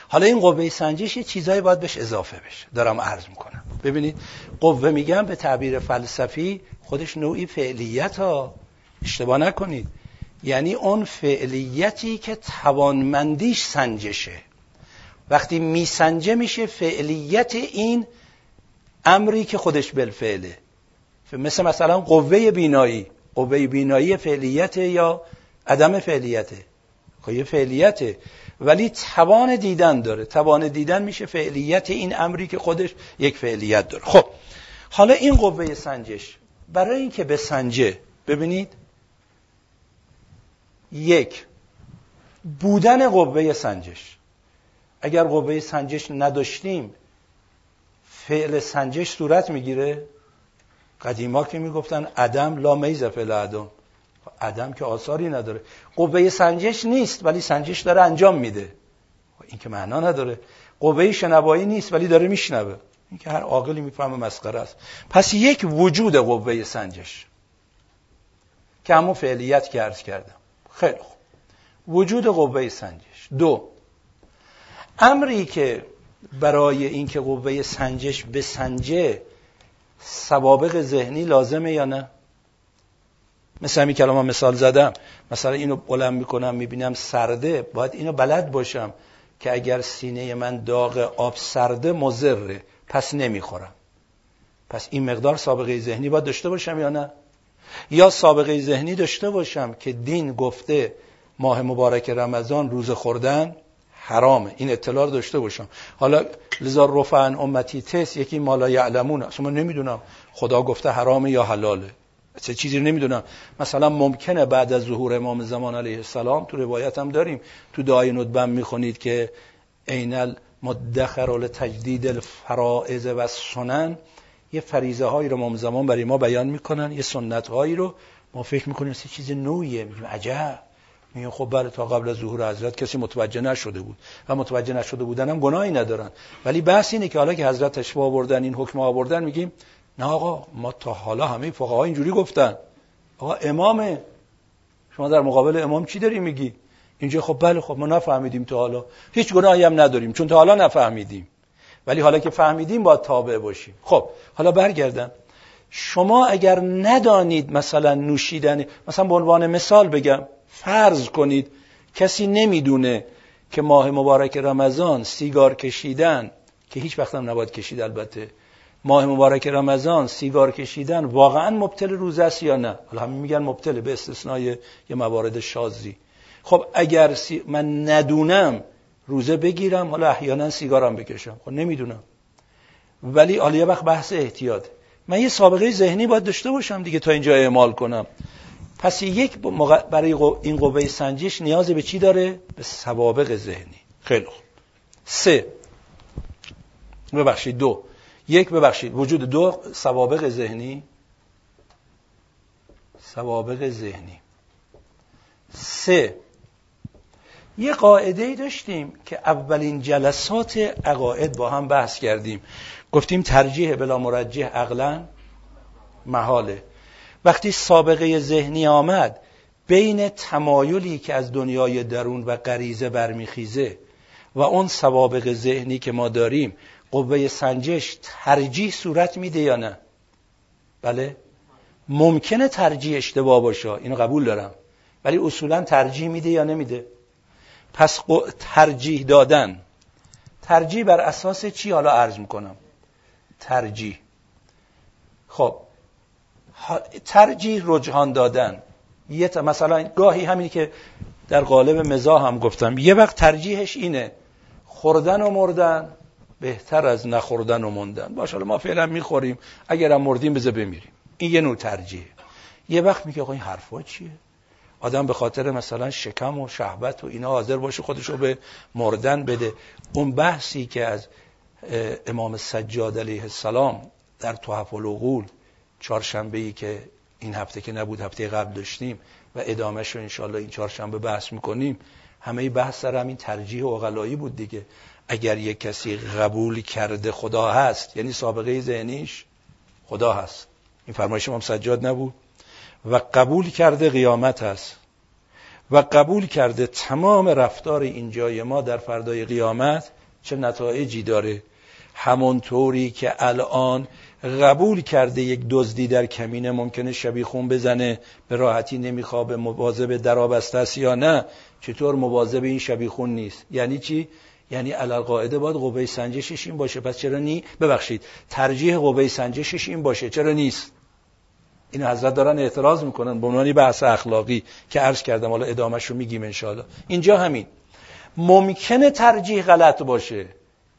حالا این قوه سنجش یه چیزایی باید بهش اضافه بشه. دارم عرض می‌کنم. ببینید قوه میگم به تعبیر فلسفی خودش نوعی فعلیت ها اشتباه نکنید. یعنی اون فعلیتی که توانمندیش سنجشه. وقتی میسنجه میشه فعلیت این امری که خودش بالفعله. مثل مثلا قوه بینایی. قوه بینایی فعلیت یا عدم فعلیته. خب یه فعلیته. ولی توان دیدن داره. توان دیدن میشه فعلیت این امری که خودش یک فعلیت داره. خب حالا این قوه سنجش. برای اینکه به سنجه ببینید. یک بودن قوه سنجش. اگر قوه سنجش نداشتیم فعل سنجش صورت می‌گیره. قدیما که می‌گفتن عدم لا میز فعل عدم عدم که آثاری نداره. قوه سنجش نیست ولی سنجش داره انجام میده. این که معنا نداره. قوه شنوایی نیست ولی داره میشنوه. این که هر عاقلی می‌فهمه مسخره است. پس یک وجود قوه سنجش. که همون فعلیت که عرض کردم. خیلی خوب. وجود قوه سنجش. دو امری که برای اینکه قوه سنجش به سنجه سوابق ذهنی لازمه یا نه؟ مثل همین کلام مثال زدم. مثلا اینو بلند می‌کنم می‌بینم سرده. باید اینو بلد باشم که اگر سینه من داغ آب سرده مزره پس نمی‌خورم. پس این مقدار سابقه ذهنی باید داشته باشم یا نه؟ یا سابقه ذهنی داشته باشم که دین گفته ماه مبارک رمضان روز خوردن حرامه. این اطلاع داشته باشم. حالا لذا رفعن امتی تس یکی مالا یعلمون. اصلا نمی‌دونم خدا گفته حرامه یا حلاله. چه چیزی رو نمی‌دونم. مثلا ممکنه بعد از ظهور امام زمان علیه السلام تو روایت هم داریم تو دعای ندبم می‌خونید که عین المدخر تجدید الفرائض و سنن یه فریزه هایی رو امام زمان برای ما بیان می‌کنن یه سنت هایی رو. ما فکر می‌کنیم چه چیز نوعیه. میگیم عجب. میگن خب برای تا قبل از ظهور حضرت کسی متوجه نشده بود و متوجه نشده بودن هم گناهی ندارن. ولی بحث اینه که حالا که حضرت تشبه آوردن این حکم آوردن میگیم نه آقا ما تا حالا همه فقها اینجوری گفتن. آقا امامه. شما در مقابل امام چی داری میگی؟ اینجا خب بله خب ما نفهمیدیم تا حالا. هیچ گناهی هم نداریم چون تا حالا نفهمیدیم. ولی حالا که فهمیدیم باید تابع باشیم. خب حالا برگردم. شما اگر ندانید مثلا نوشیدن مثلا به عنوان مثال بگم فرض کنید کسی نمی‌دونه که ماه مبارک رمضان سیگار کشیدن که هیچ وقت هم نباید کشید البته. ماه مبارک رمضان سیگار کشیدن واقعا مبتل روزه است یا نه؟ حالا همین میگن مبتل به استثنای یه موارد شازی. خب اگر من ندونم روزه بگیرم حالا احیانا سیگارم بکشم. خب نمی‌دونم. ولی حالا یه وقت بحث احتیاط. من یه سابقه ذهنی باید داشته باشم دیگه تا اینجا اعمال کنم. پس یک برای این قوه سنجش نیاز به چی داره؟ به سوابق ذهنی. خیلی خوب. سه. ببخشید دو. یک ببخشید وجود دو سوابق ذهنی سوابق ذهنی. سه یه قاعده ای داشتیم که اولین جلسات عقاید با هم بحث کردیم. گفتیم ترجیح بلا مرجح عقلا محاله. وقتی سابقه ذهنی آمد بین تمایلی که از دنیای درون و غریزه برمیخیزه و اون سوابق ذهنی که ما داریم قوه سنجش ترجیح صورت میده یا نه؟ بله. ممکنه ترجیح اشتباه باشه اینو قبول دارم. ولی اصولا ترجیح میده یا نمیده؟ پس ترجیح دادن. ترجیح بر اساس چی؟ حالا عرض می‌کنم. ترجیح. خب. ترجیح رجحان دادن. یه مثلا گاهی همینی که در قالب مزاح هم گفتم. یه وقت ترجیحش اینه. خوردن و مردن بهتر از نخوردن و موندن. باشه ما فعلا می‌خوریم. اگر هم مردیم بذار بمیریم. این یه نوع ترجیح یه وقت میگه آقا این حرفا چیه؟ آدم به خاطر مثلا شکم و شهبت و اینا حاضر باشه خودشو به مردن بده. اون بحثی که از امام سجاد علیه السلام در تحف العقول چهارشنبه ای که این هفته که نبود هفته قبل داشتیم و ادامهش رو انشالله این چهارشنبه بحث می‌کنیم همه بحث سر همین ترجیح و بود دیگه. اگر یک کسی قبول کرده خدا هست یعنی سابقه ذهنیش خدا هست. این فرمایش امام سجاد نبود. و قبول کرده قیامت هست. و قبول کرده تمام رفتار اینجای ما در فردای قیامت چه نتایجی داره؟ همونطوری که الان قبول کرده یک دزدی در کمینه ممکنه شبیه خون بزنه به راحتی نمیخوابه مواظب درابسته است یا نه چطور مواظب این شبیه خون نیست؟ یعنی چی؟ یعنی علل قاعده باید قوه سنجشش این باشه. پس چرا نی ببخشید ترجیح قوه سنجشش این باشه. چرا نیست؟ این حضرت دارن اعتراض می‌کنن به عنوان بحث اخلاقی که عرض کردم حالا ادامش رو میگیم انشاءالله. اینجا همین. ممکنه ترجیح غلط باشه.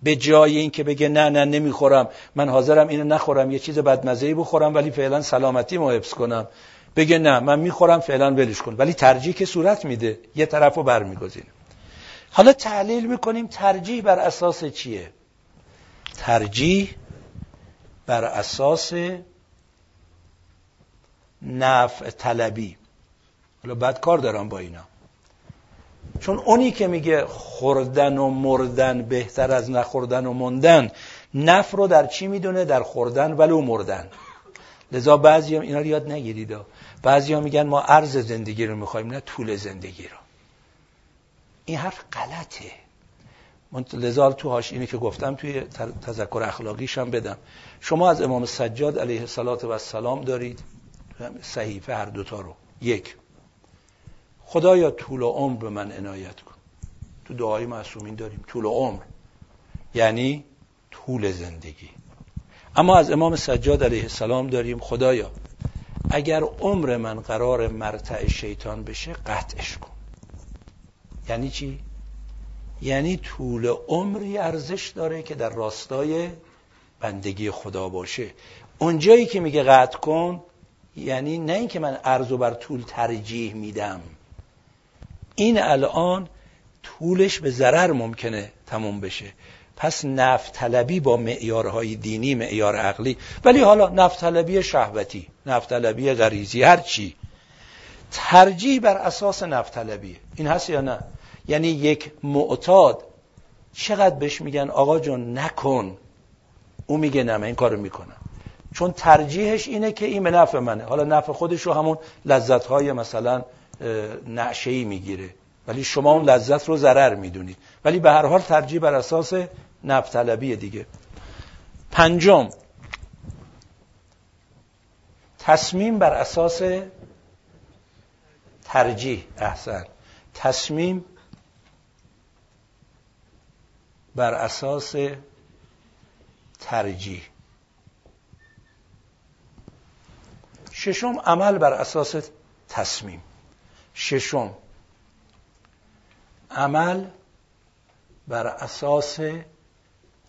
به جای این که بگه نه نه نمی‌خورم. من حاضرم اینو نخورم یه چیز بدمزهی بخورم ولی فعلا سلامتی ما حفظ کنم. بگه نه من می‌خورم فعلا ولش کن. ولی ترجیح که صورت میده یه طرف رو برمیگزینه. حالا تحلیل می‌کنیم ترجیح بر اساس چیه؟ ترجیح بر اساس نفع طلبی. حالا بعد کار دارم با اینا. چون اونی که میگه خوردن و مردن بهتر از نخوردن و مندن نف رو در چی می‌دونه؟ در خوردن ولو مردن. لذا بعضی هم اینا رو یاد نگیرید. بعضی میگن ما عرض زندگی رو می‌خوایم نه طول زندگی رو. این حرف غلطه. من لذا تو هاش اینه که گفتم توی تذکر اخلاقیش هم بدم. شما از امام سجاد علیه السلام دارید. صحیفه هر دوتا رو. یک. خدایا طول عمر به من عنایت کن. تو دعای معصومین داریم. طول عمر. یعنی طول زندگی. اما از امام سجاد علیه السلام داریم. خدایا اگر عمر من قرار مرتع شیطان بشه قطعش کن. یعنی چی؟ یعنی طول عمری ارزش داره که در راستای بندگی خدا باشه. اونجایی که میگه قطع کن یعنی نه اینکه من ارزو بر طول ترجیح میدم. این الان طولش به ضرر ممکنه تموم بشه. پس نفت طلبی با معیارهای دینی معیار عقلی. ولی حالا نفت طلبی شهوتی نفت طلبی غریزی هر چی. ترجیح بر اساس نفت طلبی این هست یا نه؟ یعنی یک معتاد چقدر بهش میگن؟ آقا جون نکن. او میگه نه این کارو می‌کنم. چون ترجیحش اینه که این به نفع منه. حالا نفع خودش رو همون لذت های مثلا نعشهی می‌گیره. ولی شما اون لذت رو ضرر می‌دونید. ولی به هر حال ترجیح بر اساس نفطلبی دیگه. پنجم. تصمیم بر اساس ترجیح احسن. تصمیم بر اساس ترجیح. ششم عمل بر اساس تصمیم. ششم عمل بر اساس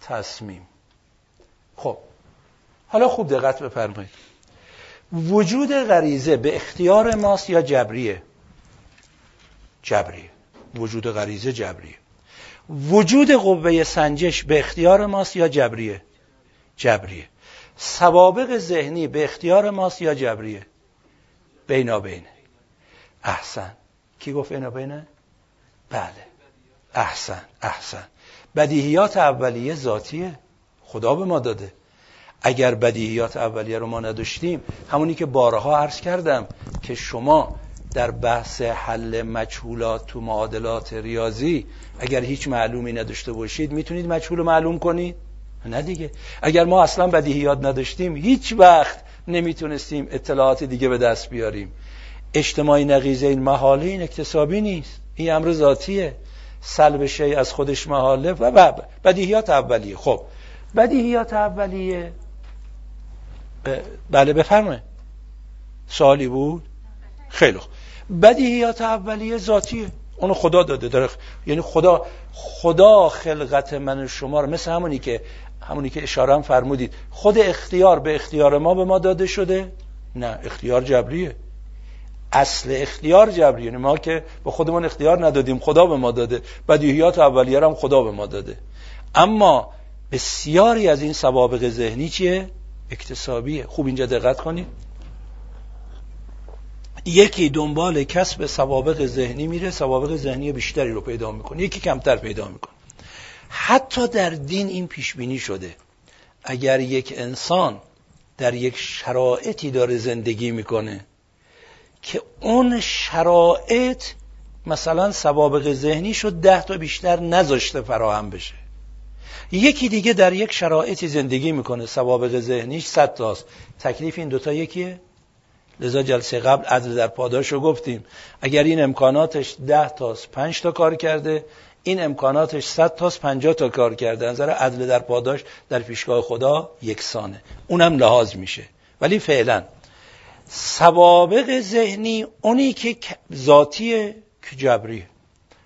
تصمیم. خب حالا خوب دقت بفرمایید. وجود غریزه به اختیار ماست یا جبریه؟ جبریه. وجود غریزه جبریه. وجود قوه سنجش به اختیار ماست یا جبریه؟ جبریه. سوابق ذهنی به اختیار ماست یا جبریه؟ بینابینه احسن. کی گفت بینابینه بله. احسن احسن. بدیهیات اولیه ذاتیه. خدا به ما داده. اگر بدیهیات اولیه رو ما نداشتیم همونی که بارها عرض کردم که شما در بحث حل مجهولات تو معادلات ریاضی اگر هیچ معلومی نداشته باشید می‌تونید مجهول رو معلوم کنید؟ نه دیگه. اگر ما اصلا بدیهیات نداشتیم هیچ وقت نمی‌تونستیم اطلاعات دیگه به دست بیاریم. اجتماعی نقیزه این محاله این اکتسابی نیست. این امر ذاتیه. سلب شی از خودش محاله. و بدیهیات اولیه. خب. بدیهیات اولیه. بله بفرمایید. سوالی بود؟ خیلی خوب. بدیهیات اولیه ذاتیه. اونو خدا داده داره یعنی خدا خدا خلقت من و شما رو مثل همونی که همونی که اشاره هم فرمودید. خود اختیار به اختیار ما به ما داده شده؟ نه اختیار جبریه. اصل اختیار جبریه. یعنی ما که به خودمون اختیار ندادیم خدا به ما داده. بدیهیات اولیه هم خدا به ما داده. اما بسیاری از این سوابق ذهنی چیه؟ اکتسابیه. خوب اینجا دقت کنید. یکی دنبال کسب سوابق ذهنی میره سوابق ذهنی بیشتری رو پیدا می‌کنه یکی کمتر پیدا می‌کنه. حتی در دین این پیش بینی شده. اگر یک انسان در یک شرایطی داره زندگی می‌کنه که اون شرایط مثلا سوابق ذهنی شد ده تا بیشتر نذاشته فراهم بشه. یکی دیگه در یک شرایطی زندگی می‌کنه سوابق ذهنیش صد تاست. تکلیف این دوتا یکیه؟ لذا جلسه قبل عدل در پاداش رو گفتیم. اگر این امکاناتش ده تاست پنج تا کار کرده این امکاناتش صد تاست پنجاه تا کار کرده. نظر عدل در پاداش در پیشگاه خدا یکسانه. اونم لحاظ میشه. ولی فعلا سوابق ذهنی اونی که ذاتیه که جبریه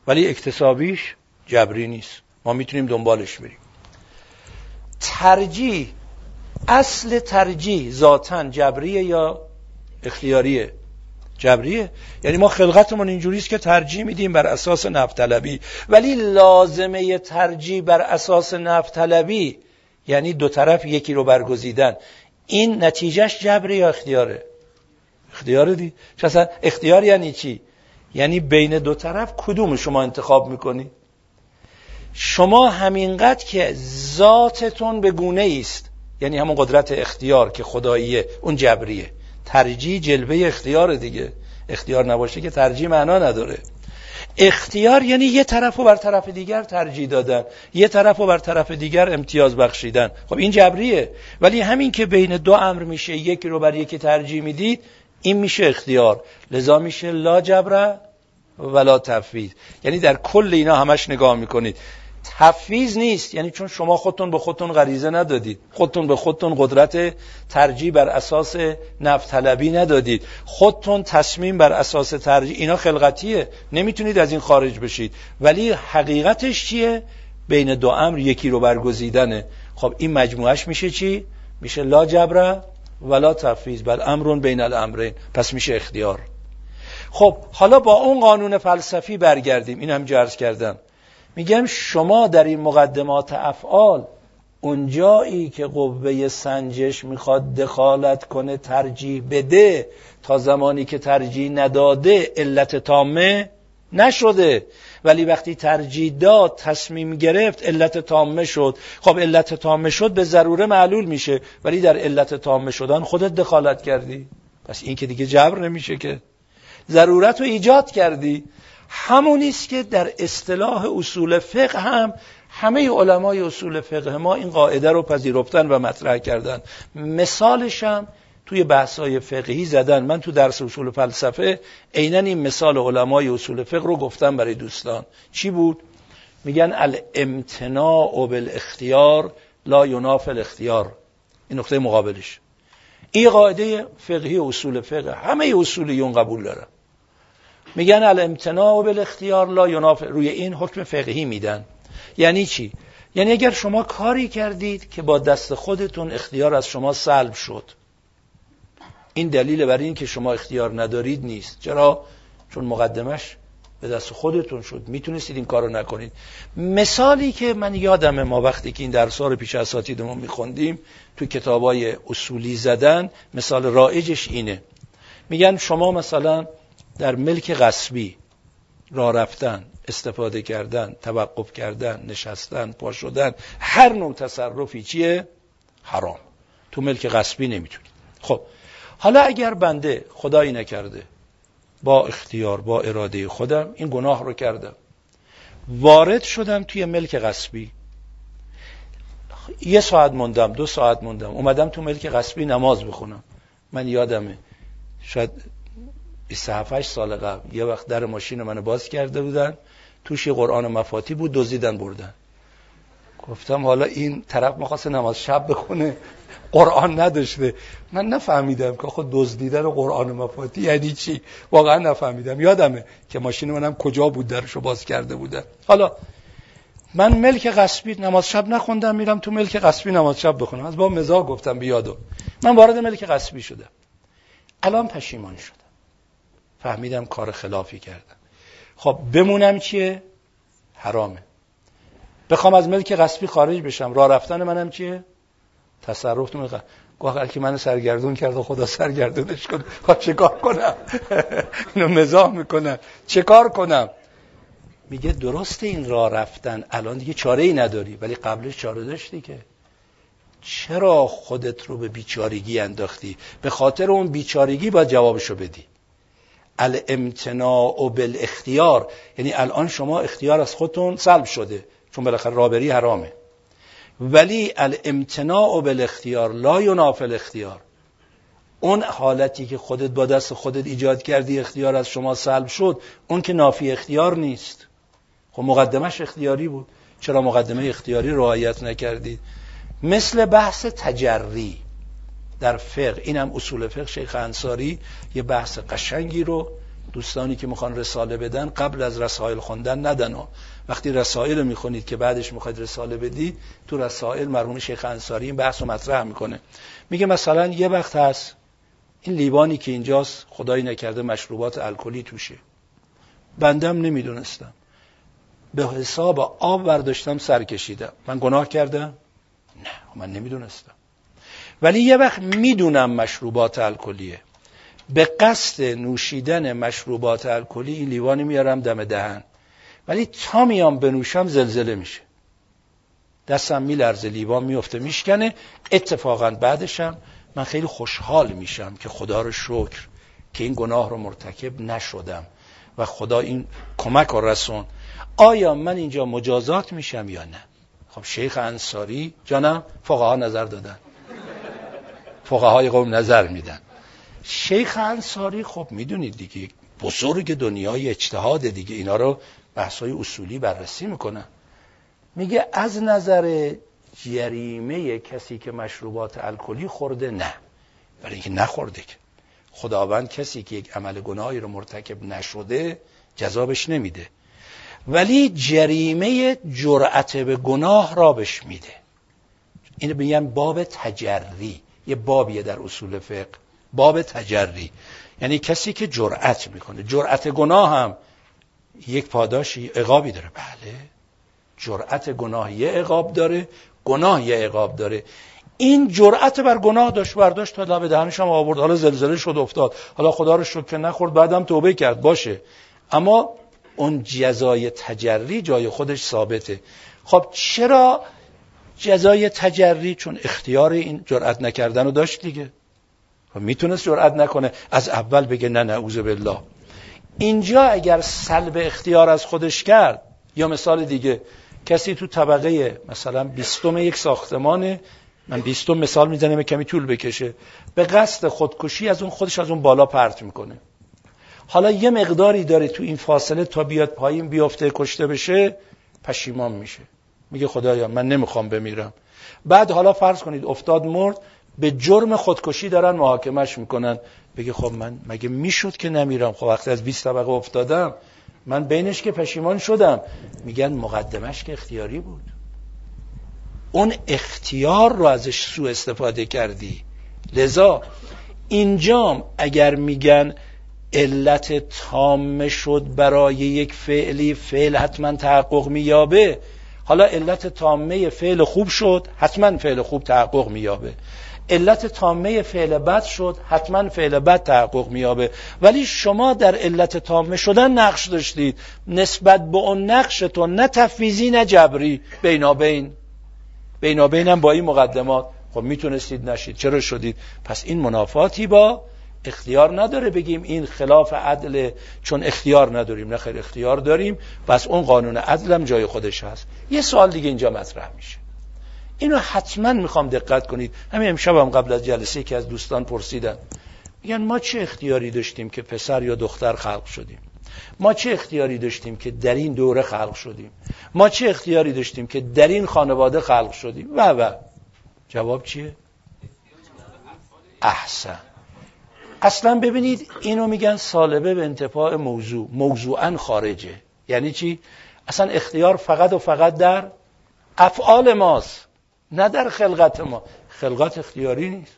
ولی اکتسابیش جبری نیست. ما می‌تونیم دنبالش بریم. ترجیح اصل ترجیح ذاتا جبریه یا اختیاریه. جبریه. یعنی ما خلقتمون اینجوریست که ترجیح میدیم بر اساس نفتلبی ولی لازمه ترجیح بر اساس نفتلبی یعنی دو طرف یکی رو برگزیدن. این نتیجهش جبری یا اختیاره؟ اختیاره دی. اصلا اختیار یعنی چی؟ یعنی بین دو طرف کدوم شما انتخاب می‌کنی؟ شما همینقدر که ذاتتون به گونه است. یعنی همون قدرت اختیار که خداییه اون جبریه. ترجیح جلوه اختیار دیگه. اختیار نباشه که ترجیح معنا نداره. اختیار یعنی یه طرف رو بر طرف دیگر ترجیح دادن یه طرف رو بر طرف دیگر امتیاز بخشیدن. خب این جبریه. ولی همین که بین دو امر میشه یکی رو بر یکی ترجیح می‌دید این میشه اختیار. لذا میشه لا جبره ولا تفویض. یعنی در کل اینا همش نگاه می‌کنید. تفویض نیست. یعنی چون شما خودتون به خودتون غریزه ندادید. خودتون به خودتون قدرت ترجیح بر اساس نفت طلبی ندادید. خودتون تصمیم بر اساس ترجیح. اینا خلقتیه. نمی‌تونید از این خارج بشید. ولی حقیقتش چیه؟ بین دو امر یکی رو برگزیدنه. خب این مجموعش میشه چی؟ میشه لا جبره ولا تفویض. بل امرون بین الامرین. پس میشه اختیار. خب حالا با اون قانون فلسفی برگردیم. این هم جرز کردم. میگم شما در این مقدمات افعال اونجایی که قوه سنجش می‌خواد دخالت کنه ترجیح بده تا زمانی که ترجیح نداده علت تامه نشده. ولی وقتی ترجیح داد تصمیم گرفت علت تامه شد. خب علت تامه شد به ضروره معلول میشه ولی در علت تامه شدن خودت دخالت کردی. پس این که دیگه جبر نمیشه که. ضرورت رو ایجاد کردی. همونی است که در اصطلاح اصول فقه هم همه علمای اصول فقه ما این قاعده رو پذیرفتن و مطرح کردن. مثالش هم توی بحث‌های فقهی زدن. من تو درس اصول فلسفه عینا این مثال علمای اصول فقه رو گفتم برای دوستان. چی بود؟ میگن الامتناع بالاختیار لا یناف الاختیار. این نقطه مقابلش. این قاعده فقهی اصول فقه همه اصولیون قبول دارن. میگن الامتناع بالاختیار لا یناف روی این حکم فقهی میدن. یعنی چی؟ یعنی اگر شما کاری کردید که با دست خودتون اختیار از شما سلب شد. این دلیل بر این که شما اختیار ندارید نیست. چرا؟ چون مقدمش به دست خودتون شد. می‌تونستید این کارو نکنید. مثالی که من یادم ما وقتی که این درس‌ها رو پیش اساتیدمون میخوندیم تو کتابای اصولی زدن مثال رایجش اینه. میگن شما مثلا در ملک غصبی راه رفتن استفاده کردن توقف کردن نشستن پا شدن هر نوع تصرفی چیه؟ حرام. تو ملک غصبی نمی‌تونید خب حالا اگر بنده خدایی نکرده با اختیار با اراده خودم این گناه رو کردم وارد شدم توی ملک غصبی یه ساعت موندم دو ساعت موندم اومدم تو ملک غصبی نماز بخونم. من یادمه شاید 27 سال قبل. یه وقت در ماشین منو باز کرده بودن. توش یه قرآن مفاتی بود دزدیدن بردن. گفتم حالا این طرف می‌خواست نماز شب بخونه. قرآن نداشته. من نفهمیدم که خود دزدیدن قرآن مفاتی یعنی چی؟ واقعا نفهمیدم. یادمه که ماشین منم کجا بود درشو باز کرده بودن. حالا من ملک قصبی نماز شب نخوندم میرم تو ملک قصبی نماز شب بخونم. از با مزا گفتم بیادو من وارد ملک قصبی شدم. الان پشیمان شدم. فهمیدم کار خلافی کردم. خب بمونم چیه؟ حرامه. بخوام از ملک غصبی خارج بشم. راه رفتن منم چیه؟ تصرف تو گوه که من سرگردون کرد و خدا سرگردونش کن. خب چه کار کنم؟ اینو مزاح می‌کنم. چه کار کنم؟ میگه درست این راه رفتن. الان دیگه چاره ای نداری. ولی قبلش چاره داشتی که. چرا خودت رو به بیچارگی انداختی؟ به خاطر اون بیچارگی باید جوابشو بدی. الامتناع بالاختیار. یعنی الان شما اختیار از خودتون سلب شده چون بالاخره رابری حرامه. ولی الامتناع بالاختیار لا یناف الاختیار. اون حالتی که خودت با دست خودت ایجاد کردی اختیار از شما سلب شد اون که نافی اختیار نیست. خب مقدمش اختیاری بود. چرا مقدمه اختیاری رعایت نکردید؟ مثل بحث تجری. در فقه. اینم اصول فقه. شیخ انصاری یه بحث قشنگی رو دوستانی که می‌خوان رساله بدن قبل از رسائل خوندن ندن. و وقتی رسائل رو می‌خونید که بعدش می‌خواید رساله بدید تو رسائل مرحوم شیخ انصاری این بحث رو مطرح می‌کنه. میگه مثلا یه وقت هست این لیوانی که اینجاست خدایی نکرده مشروبات الکلی توشه. بندم نمی‌دونستم. به حساب آب برداشتم سر کشیدم. من گناه کردم؟ نه من نمی‌دونستم. ولی یه وقت می‌دونم مشروبات الکلیه. به قصد نوشیدن مشروبات الکلی این لیوانی میارم دم دهن. ولی تا میام بنوشم زلزله میشه. دستم میلرزه لیوان میفته میشکنه. اتفاقا بعدشم من خیلی خوشحال میشم که خدا رو شکر که این گناه رو مرتکب نشدم و خدا این کمک و رسون. آیا من اینجا مجازات میشم یا نه؟ خب شیخ انصاری جانم فقها نظر دادن. فقهای قوم نظر میدن. شیخ انصاری خب می‌دونید دیگه بزرگ دنیای اجتهاد دیگه اینا رو بحثای اصولی بررسی می‌کنن میگه از نظر جریمه کسی که مشروبات الکلی خورده نه. برای اینکه نخورده که. خداوند کسی که یک عمل گناهی رو مرتکب نشده جذابش نمیده. ولی جریمه جرأت به گناه را بهش میده. اینو میگن باب تجری. یه بابیه در اصول فقه. باب تجری. یعنی کسی که جرأت می‌کنه. جرأت گناه هم یک پاداشی عقابی داره. بله. جرأت گناه یه عقاب داره. گناه یه عقاب داره. این جرأت بر گناه داشت برداشت تا لب دهنش هم آورد. حالا زلزله شد افتاد. حالا خدا رو شکر نخورد. بعدم توبه کرد. باشه. اما اون جزای تجری جای خودش ثابته. خب چرا جزای تجری چون اختیار این جرأت نکردن رو داشت دیگه. خب می‌تونست جرأت نکنه. از اول بگه نه نعوذ بالله. اینجا اگر سلب اختیار از خودش کرد یا مثال دیگه کسی تو طبقه مثلا بیستم یک ساختمانه من بیستم مثال می‌زنم کمی طول بکشه به قصد خودکشی از اون خودش از اون بالا پرت می‌کنه. حالا یه مقداری داره تو این فاصله تا بیاد پایین بیفته کشته بشه پشیمان میشه. میگه خدایا من نمی‌خوام بمیرم. بعد حالا فرض کنید افتاد مرد به جرم خودکشی دارن محاکمش می‌کنن. بگه خب من مگه می‌شد که نمیرم؟ خب وقتی از 20 طبقه افتادم من بینش که پشیمان شدم. میگن مقدمش که اختیاری بود. اون اختیار رو ازش سو استفاده کردی. لذا اینجام اگر میگن علت تامه شد برای یک فعلی فعل حتما تحقق مییابه. حالا علت تامه فعل خوب شد حتما فعل خوب تحقق مییابه. علت تامه فعل بد شد حتما فعل بد تحقق مییابه. ولی شما در علت تامه شدن نقش داشتید. نسبت به اون نقشتون نه تفویزی نه جبری. بینابین بینابین هم با این مقدمات. خب می‌تونستید نشید. چرا شدید؟ پس این منافاتی با اختیار نداره بگیم این خلاف عدل چون اختیار نداریم نه خیر اختیار داریم. پس اون قانون عدلم جای خودش هست. یه سوال دیگه اینجا مطرح میشه. اینو حتما می‌خوام دقت کنید. همین امشب هم قبل از جلسه که از دوستان پرسیدن. میگن ما چه اختیاری داشتیم که پسر یا دختر خلق شدیم؟ ما چه اختیاری داشتیم که در این دوره خلق شدیم؟ ما چه اختیاری داشتیم که در این خانواده خلق شدیم؟ و و. جواب چیه؟ احسن. اصلا ببینید اینو میگن سالبه به انتفاع موضوع. موضوعا خارجه. یعنی چی؟ اصلا اختیار فقط و فقط در افعال ماست نه در خلقت ما. خلقت اختیاری نیست.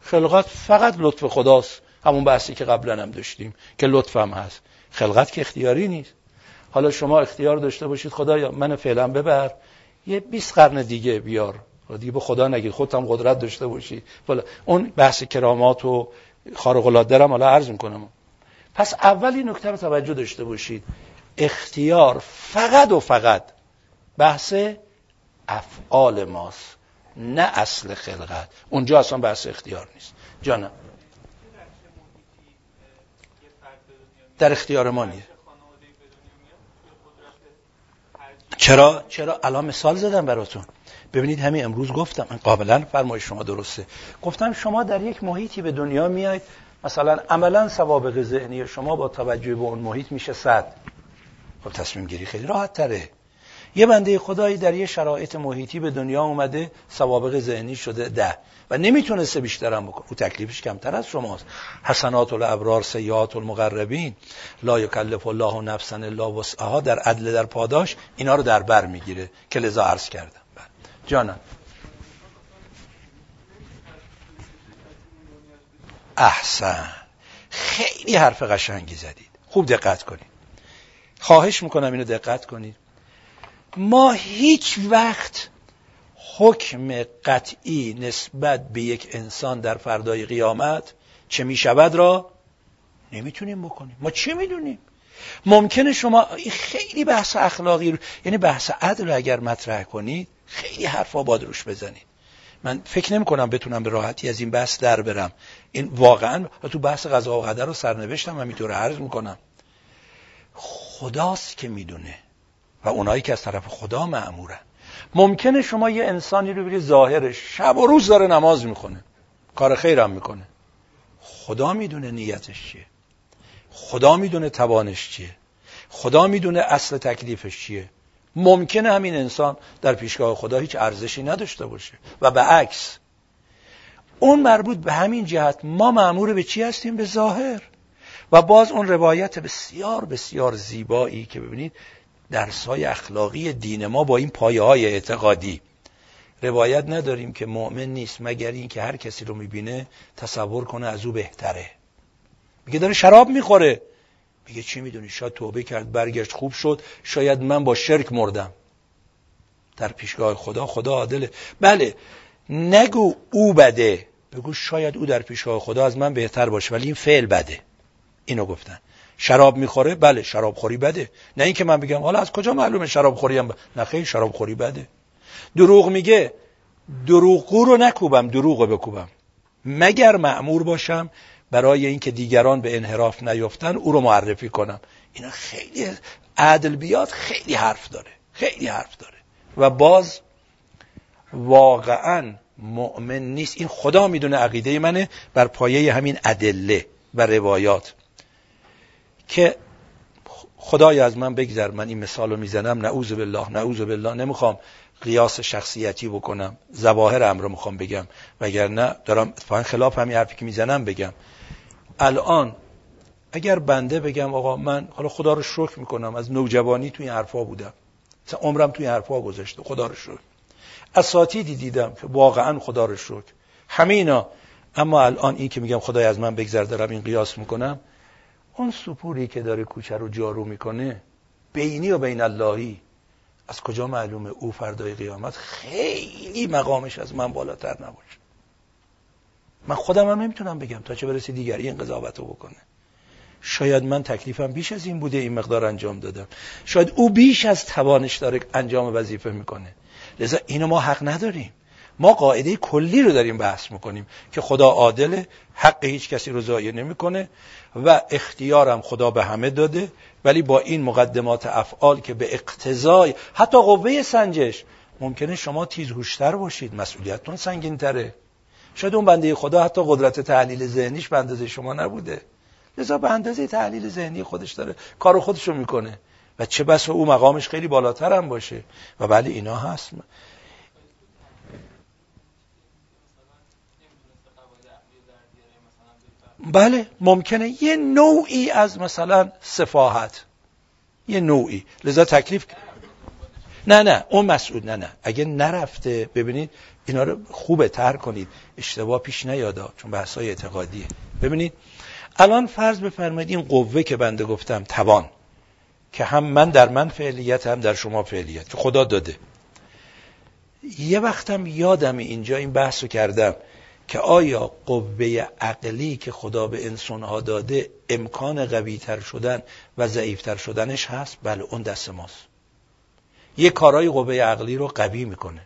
خلقت فقط لطف خداست. همون بحثی که قبلا هم داشتیم که لطف هم هست. خلقت که اختیاری نیست. حالا شما اختیار داشته باشید خدایا من فعلا ببر. یه 20 قرن دیگه بیار. دیگه به خدا نگید خودت قدرت داشته باشی. بالا اون بحث کرامات و خارق العاده هم حالا عرض می‌کنم. پس اولی نکته رو توجه داشته باشید. اختیار فقط و فقط بحث افعال ماست نه اصل خلقت. اونجا اصلا بحث اختیار نیست. جانم. در اختیار ما نیست. چرا؟ چرا؟ الان مثال زدم براتون. ببینید همین امروز گفتم قابلا فرمایش شما درسته. گفتم شما در یک محیطی به دنیا میاید مثلا عملا سوابق ذهنی شما با توجه به اون محیط میشه صد. خب تصمیم گیری خیلی راحت تره. یه بنده خدایی در یه شرایط محیطی به دنیا اومده سوابق ذهنی شده ده. و نمی‌تونسته بیشترم بکنه. او تکلیفش کمتر از شماست. حسنات الابرار سیئات المقربین. لا یکلف الله نفسا الا وسعها. در عدل در پاداش اینا رو در بر می‌گیره. که لذا عرض کردم. جانم. احسن. خیلی حرف قشنگی زدید. خوب دقت کنید. خواهش می‌کنم اینو دقت کنید. ما هیچ وقت حکم قطعی نسبت به یک انسان در فردای قیامت چه می‌شود را نمی‌تونیم بکنیم. ما چه می‌دونیم؟ ممکنه شما خیلی بحث اخلاقی رو یعنی بحث عدل اگر مطرح کنید خیلی حرفا باد روش بزنید. من فکر نمی کنم بتونم به راحتی از این بحث در برم. این واقعا تو بحث قضا و قدر رو سرنوشتم همینطور عرض می‌کنم. خداست که می‌دونه. و اونایی که از طرف خدا معمورن ممکنه شما یه انسانی رو بری ظاهرش شب و روز داره نماز می‌کنه کار خیرم می‌کنه. خدا می‌دونه نیتش چیه. خدا می‌دونه توانش چیه. خدا می‌دونه اصل تکلیفش چیه. ممکنه همین انسان در پیشگاه خدا هیچ ارزشی نداشته باشه. و به عکس اون مربوط به همین جهت ما معمور به چی هستیم؟ به ظاهر. و باز اون روایت بسیار بسیار زیبایی که ببینید درسای اخلاقی دین ما با این پایه های اعتقادی. روایت نداریم که مؤمن نیست مگر این که هر کسی رو می‌بینه تصور کنه از او بهتره. میگه داره شراب می‌خوره. میگه چی می‌دونی؟ شاید توبه کرد برگشت خوب شد. شاید من با شرک مردم. در پیشگاه خدا خدا عادله. بله نگو او بده. بگو شاید او در پیشگاه خدا از من بهتر باشه ولی این فعل بده. اینو گفتن. شراب می‌خوره؟ بله شراب خوری بده. نه اینکه من بگم حالا از کجا معلومه شراب خوری نه خیلی شراب خوری بده. دروغ میگه دروغگو رو نکوبم دروغ بکوبم. مگر معمور باشم؟ برای اینکه دیگران به انحراف نیفتن او رو معرفی کنم. اینا خیلی عدل بیاد خیلی حرف داره خیلی حرف داره. و باز واقعا مؤمن نیست. این خدا می‌دونه عقیده منه بر پایه همین ادله و روایات که خدای از من بگذر. من این مثال رو می‌زنم. نعوذ بالله نعوذ بالله. نمی‌خوام قیاس شخصیتی بکنم. زواهر امر می‌خوام بگم. وگرنه دارم اتفاقا خلاف همین حرفی که می‌زنم بگم. الان اگر بنده بگم آقا من حالا خدا رو شکر می‌کنم از نوجوانی توی حرفا بودم. مثلا عمرم توی حرفا گذشته. خدا رو شکر. اساتیدی دیدم که واقعا خدا رو شکر. همه اینا اما الان این که میگم خدای از من بگذر دارم این قیاس می‌کنم. اون سپوری که داره کوچه رو جارو می‌کنه بینی و بین اللهی. از کجا معلومه او فردای قیامت خیلی مقامش از من بالاتر نباشه؟ من خودم هم نمی‌تونم بگم تا چه برسه دیگری این قضاوت رو بکنه. شاید من تکلیفم بیش از این بوده این مقدار انجام دادم. شاید او بیش از توانش داره انجام وظیفه می‌کنه. لذا اینو ما حق نداریم. ما قاعده کلی رو داریم بحث می‌کنیم که خدا عادله حق هیچ کسی رو ضایع نمی‌کنه و اختیارم خدا به همه داده ولی با این مقدمات افعال که به اقتضای حتی قوه سنجش ممکنه شما تیزهوشتر باشید مسئولیتتون سنگین تره شاید اون بنده خدا حتی قدرت تحلیل ذهنیش به اندازه شما نبوده. لذا به اندازه تحلیل ذهنی خودش داره کار خودش رو می‌کنه. و چه بس او مقامش خیلی بالاتر هم باشه. و ولی اینا هست. بله ممکنه. یه نوعی از مثلا سفاهت. یه نوعی. لذا تکلیف نه نه. اون مسئول نه نه. اگه نرفته ببینید اینا رو خوبه تر کنید. اشتباه پیش نیادا چون بحثای اعتقادیه ببینید الان فرض بفرمایید این قوه که بنده گفتم توان. که هم من در من فعلیت هم در شما فعلیت. خدا داده. یه وقتم یادم اینجا این بحث رو کردم. که آیا قوه عقلی که خدا به انسانها داده امکان قوی تر شدن و ضعیفتر شدنش هست؟ بله اون دست ماست. یه کارای قوه عقلی رو قوی می‌کنه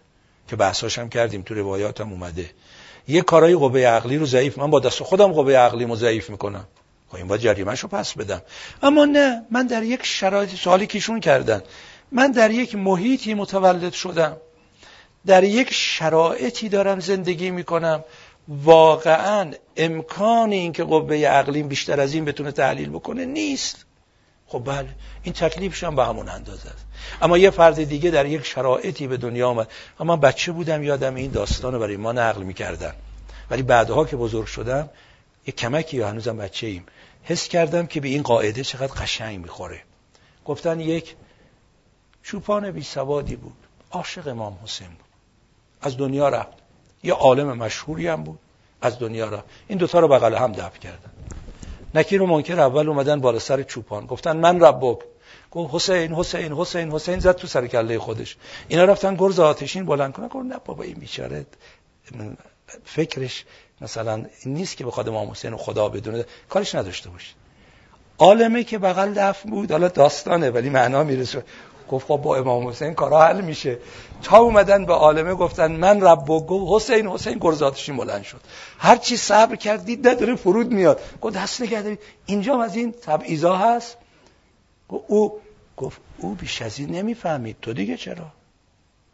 که بحثاش هم کردیم تو روایاتم اومده. یه کارای قوه عقلی رو ضعیف من با دست خودم قوه عقلی رو ضعیف می‌کنم. خب این باید جریمهش رو پس بدم. اما نه من در یک شرایط سوالی کشون کردن. من در یک محیطی متولد شدم. در یک شرایطی دارم زندگی می‌کنم. واقعا امکان این که قوه عقلیم بیشتر از این بتونه تحلیل بکنه نیست. خب بله این تکلیفش هم به همون اندازه است. اما یه فرد دیگه در یک شرایطی به دنیا آمد. اما بچه بودم یادم این داستان برای ما نقل می‌کردن ولی بعدها که بزرگ شدم یه کمکی یا هنوزم بچه ایم حس کردم که به این قاعده چقدر قشنگ می‌خوره. گفتن یک چوپان بی سوادی بود. عاشق امام حسین بود. از دنیا رفت. یه عالم مشهوری هم بود از دنیا رفت این دوتا رو بغل هم دفع کردن. نکیر و منکر اول اومدن بالا سر چوپان. گفتن من ربک گفت حسین حسین حسین حسین زد تو سر کله خودش. اینا رفتن گرز آتشین بلند کنن. گفت نه بابا این بیچاره فکرش مثلا نیست که بخواد امام حسین خدا بدونه. کارش نداشته باشه. عالمه که بغل دفن بود. حالا داستانه ولی معنا می‌رسه. گفت خب با امام حسین کارا حل میشه. تا اومدن به عالمه گفتن من رب گفت حسین حسین گرزاتشین بلند شد. هر چی صبر کردید نداره فرود میاد. گفت دست نگه اینجا از این تبعیضا هست. گفت او گفت او بیش از این نمی‌فهمید. تو دیگه چرا؟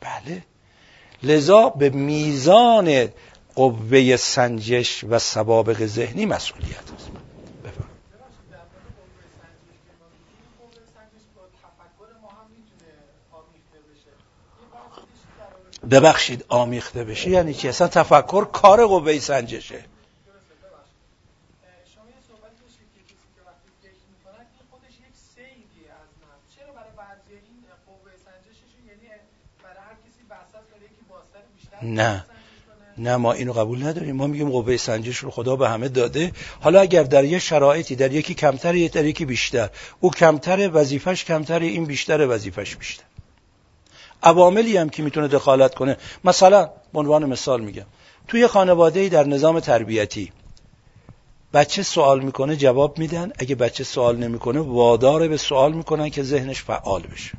بله. لذا به میزان قوه سنجش و سوابق ذهنی مسئولیت است. ببخشید آمیخته بشه. یعنی چی؟ اصلا تفکر کار قوه سنجشه. نه. نه. ما اینو قبول نداریم. ما میگیم قوه سنجش رو خدا به همه داده. حالا اگر در یه شرایطی در یکی کمتر یه در یکی بیشتر. او کمتر وظیفش کمتر این بیشتر وظیفش بیشتر. عواملی هم که می‌تونه دخالت کنه. مثلا به عنوان مثال میگم. توی خانواده در نظام تربیتی بچه سوال می‌کنه جواب میدن. اگه بچه سوال نمی‌کنه وادار به سوال می‌کنن که ذهنش فعال بشه.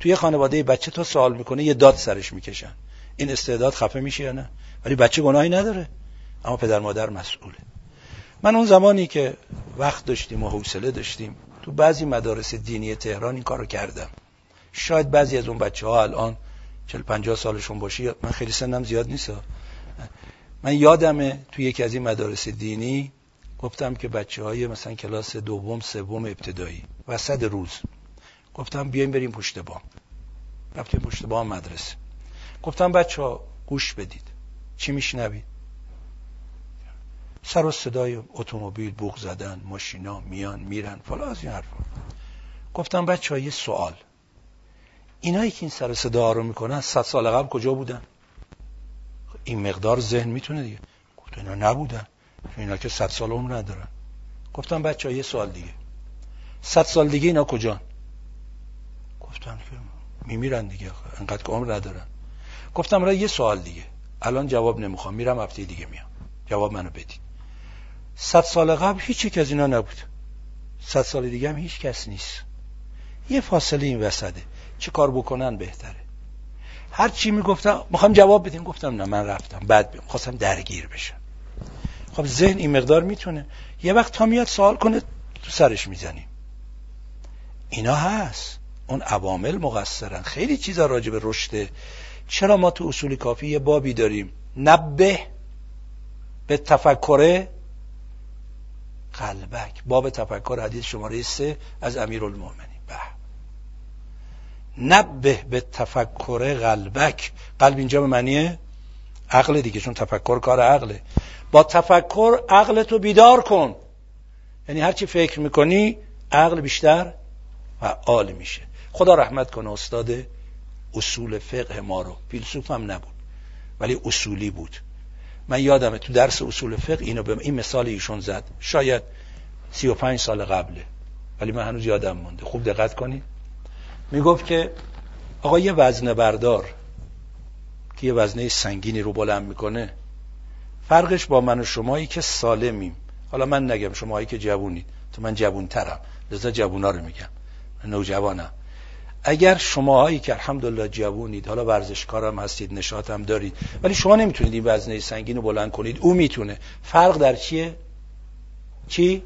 توی خانواده بچه تا سوال می‌کنه یه داد سرش می‌کشن. این استعداد خفه میشه یا نه؟ ولی بچه گناهی نداره. اما پدر مادر مسئوله. من اون زمانی که وقت داشتیم و حوصله داشتیم تو بعضی مدارس دینی تهران این کارو کردم. شاید بعضی از اون بچه ها الان 40 50 سالشون باشی من خیلی سنم زیاد نیست. من یادمه تو یکی از این مدارس دینی گفتم که بچه های مثلا کلاس دوم سوم ابتدایی وسط روز گفتم بیایم بریم پشت بام. رفتیم پشت بام مدرسه. گفتم بچه ها گوش بدید. چی میشنوید؟ سر و صدای اتومبیل بوق زدن ماشینا میان میرن فلا از این حرفا. گفتم بچه یه سوال. اینایی که این سر صدا رو می‌کنن صد سال قبل کجا بودن؟ این مقدار ذهن می‌تونه دیگه. گفت اینا نبودن. اینا که صد سال عمر ندارن. گفتم بچه ها یه سوال دیگه. صد سال دیگه اینا کجان؟ گفتن که میمیرن دیگه. انقدر که عمر ندارن. گفتم را یه سوال دیگه. الان جواب نمی‌خوام. میرم هفته دیگه میام. جواب منو بدید. صد سال قبل هیچ از اینا نبود. صد سال دیگه هم هیچ کس نیست. یه فاصله این وسطه. چه کار بکنن بهتره. هر چی می‌گفتم می‌خوام جواب بدیم گفتم نه من رفتم. بعد بیام خواستم درگیر بشم. خب ذهن این مقدار می‌تونه. یه وقت تا میاد سوال کنه تو سرش می‌زنیم. اینا هست. اون عوامل مقصرن. خیلی چیزا راجع به رشد. چرا ما تو اصول کافی یه بابی داریم؟ نبه به تفکر قلبک. باب تفکر حدیث شماره سه از امیر المومنی به نبه به تفکر قلبک. قلب اینجا به معنی عقل دیگه چون تفکر کار عقله. با تفکر عقل تو بیدار کن. یعنی هرچی فکر می‌کنی عقل بیشتر فعال میشه. خدا رحمت کنه استاد اصول فقه ما رو. فیلسوف هم نبود ولی اصولی بود. من یادمه تو درس اصول فقه اینو به این مثال ایشون زد. شاید 35 سال قبله ولی من هنوز یادم مونده. خوب دقت کنید. می‌گفت که آقا یه وزنه بردار که یه وزنه سنگینی رو بلند می‌کنه. فرقش با من و شمایی که سالمیم. حالا من نگم شمایی که جوونید. تو من جوونترم. لذا جوونا رو میگم. من نوجوانم. اگر شماهایی که الحمدلله جوونید حالا ورزشکارم هستید نشاطم دارید ولی شما نمی‌تونید این وزنه سنگین رو بلند کنید او می‌تونه. فرق در چیه؟ چی؟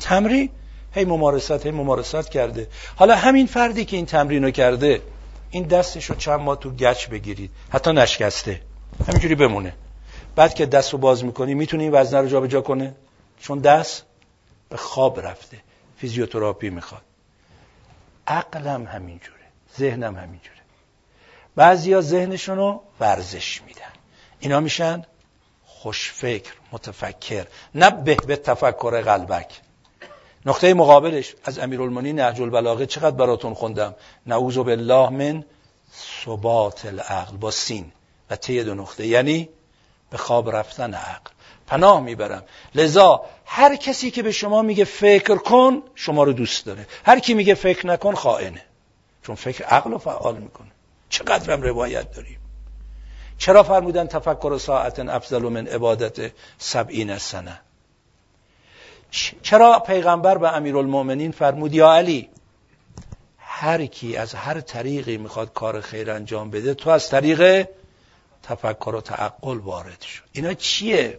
تمرین. هی ممارست هی ممارست کرده. حالا همین فردی که این تمرین رو کرده این دستش رو چند ماه تو گچ بگیرید. حتی نشکسته. همینجوری بمونه. بعد که دست رو باز می‌کنی می‌تونی این وزنه رو جابجا کنه؟ چون دست به خواب رفته. فیزیوتراپی می‌خواد. عقلم همینجوره. ذهنم همینجوره. بعضیا ذهنشون رو ورزش میدن. اینا میشن خوشفکر متفکر. نه به به تفکر قلبک. نقطه مقابلش از امیرالمومنین نهج البلاغه چقدر براتون خوندم؟ نعوذ بالله من ثبات العقل با سین و تی دو نقطه. یعنی به خواب رفتن عقل. پناه می‌برم. لذا هر کسی که به شما میگه فکر کن شما رو دوست داره. هر کی میگه فکر نکن خائنه. چون فکر عقل رو فعال می‌کنه. چقدرم روایت داریم. چرا فرمودن تفکر ساعت افضل من عبادت سبعین سنه؟ چرا پیغمبر به امیرالمؤمنین فرمود یا علی هر کی از هر طریقی می‌خواد کار خیر انجام بده تو از طریق تفکر و تعقل وارد شد اینا چیه؟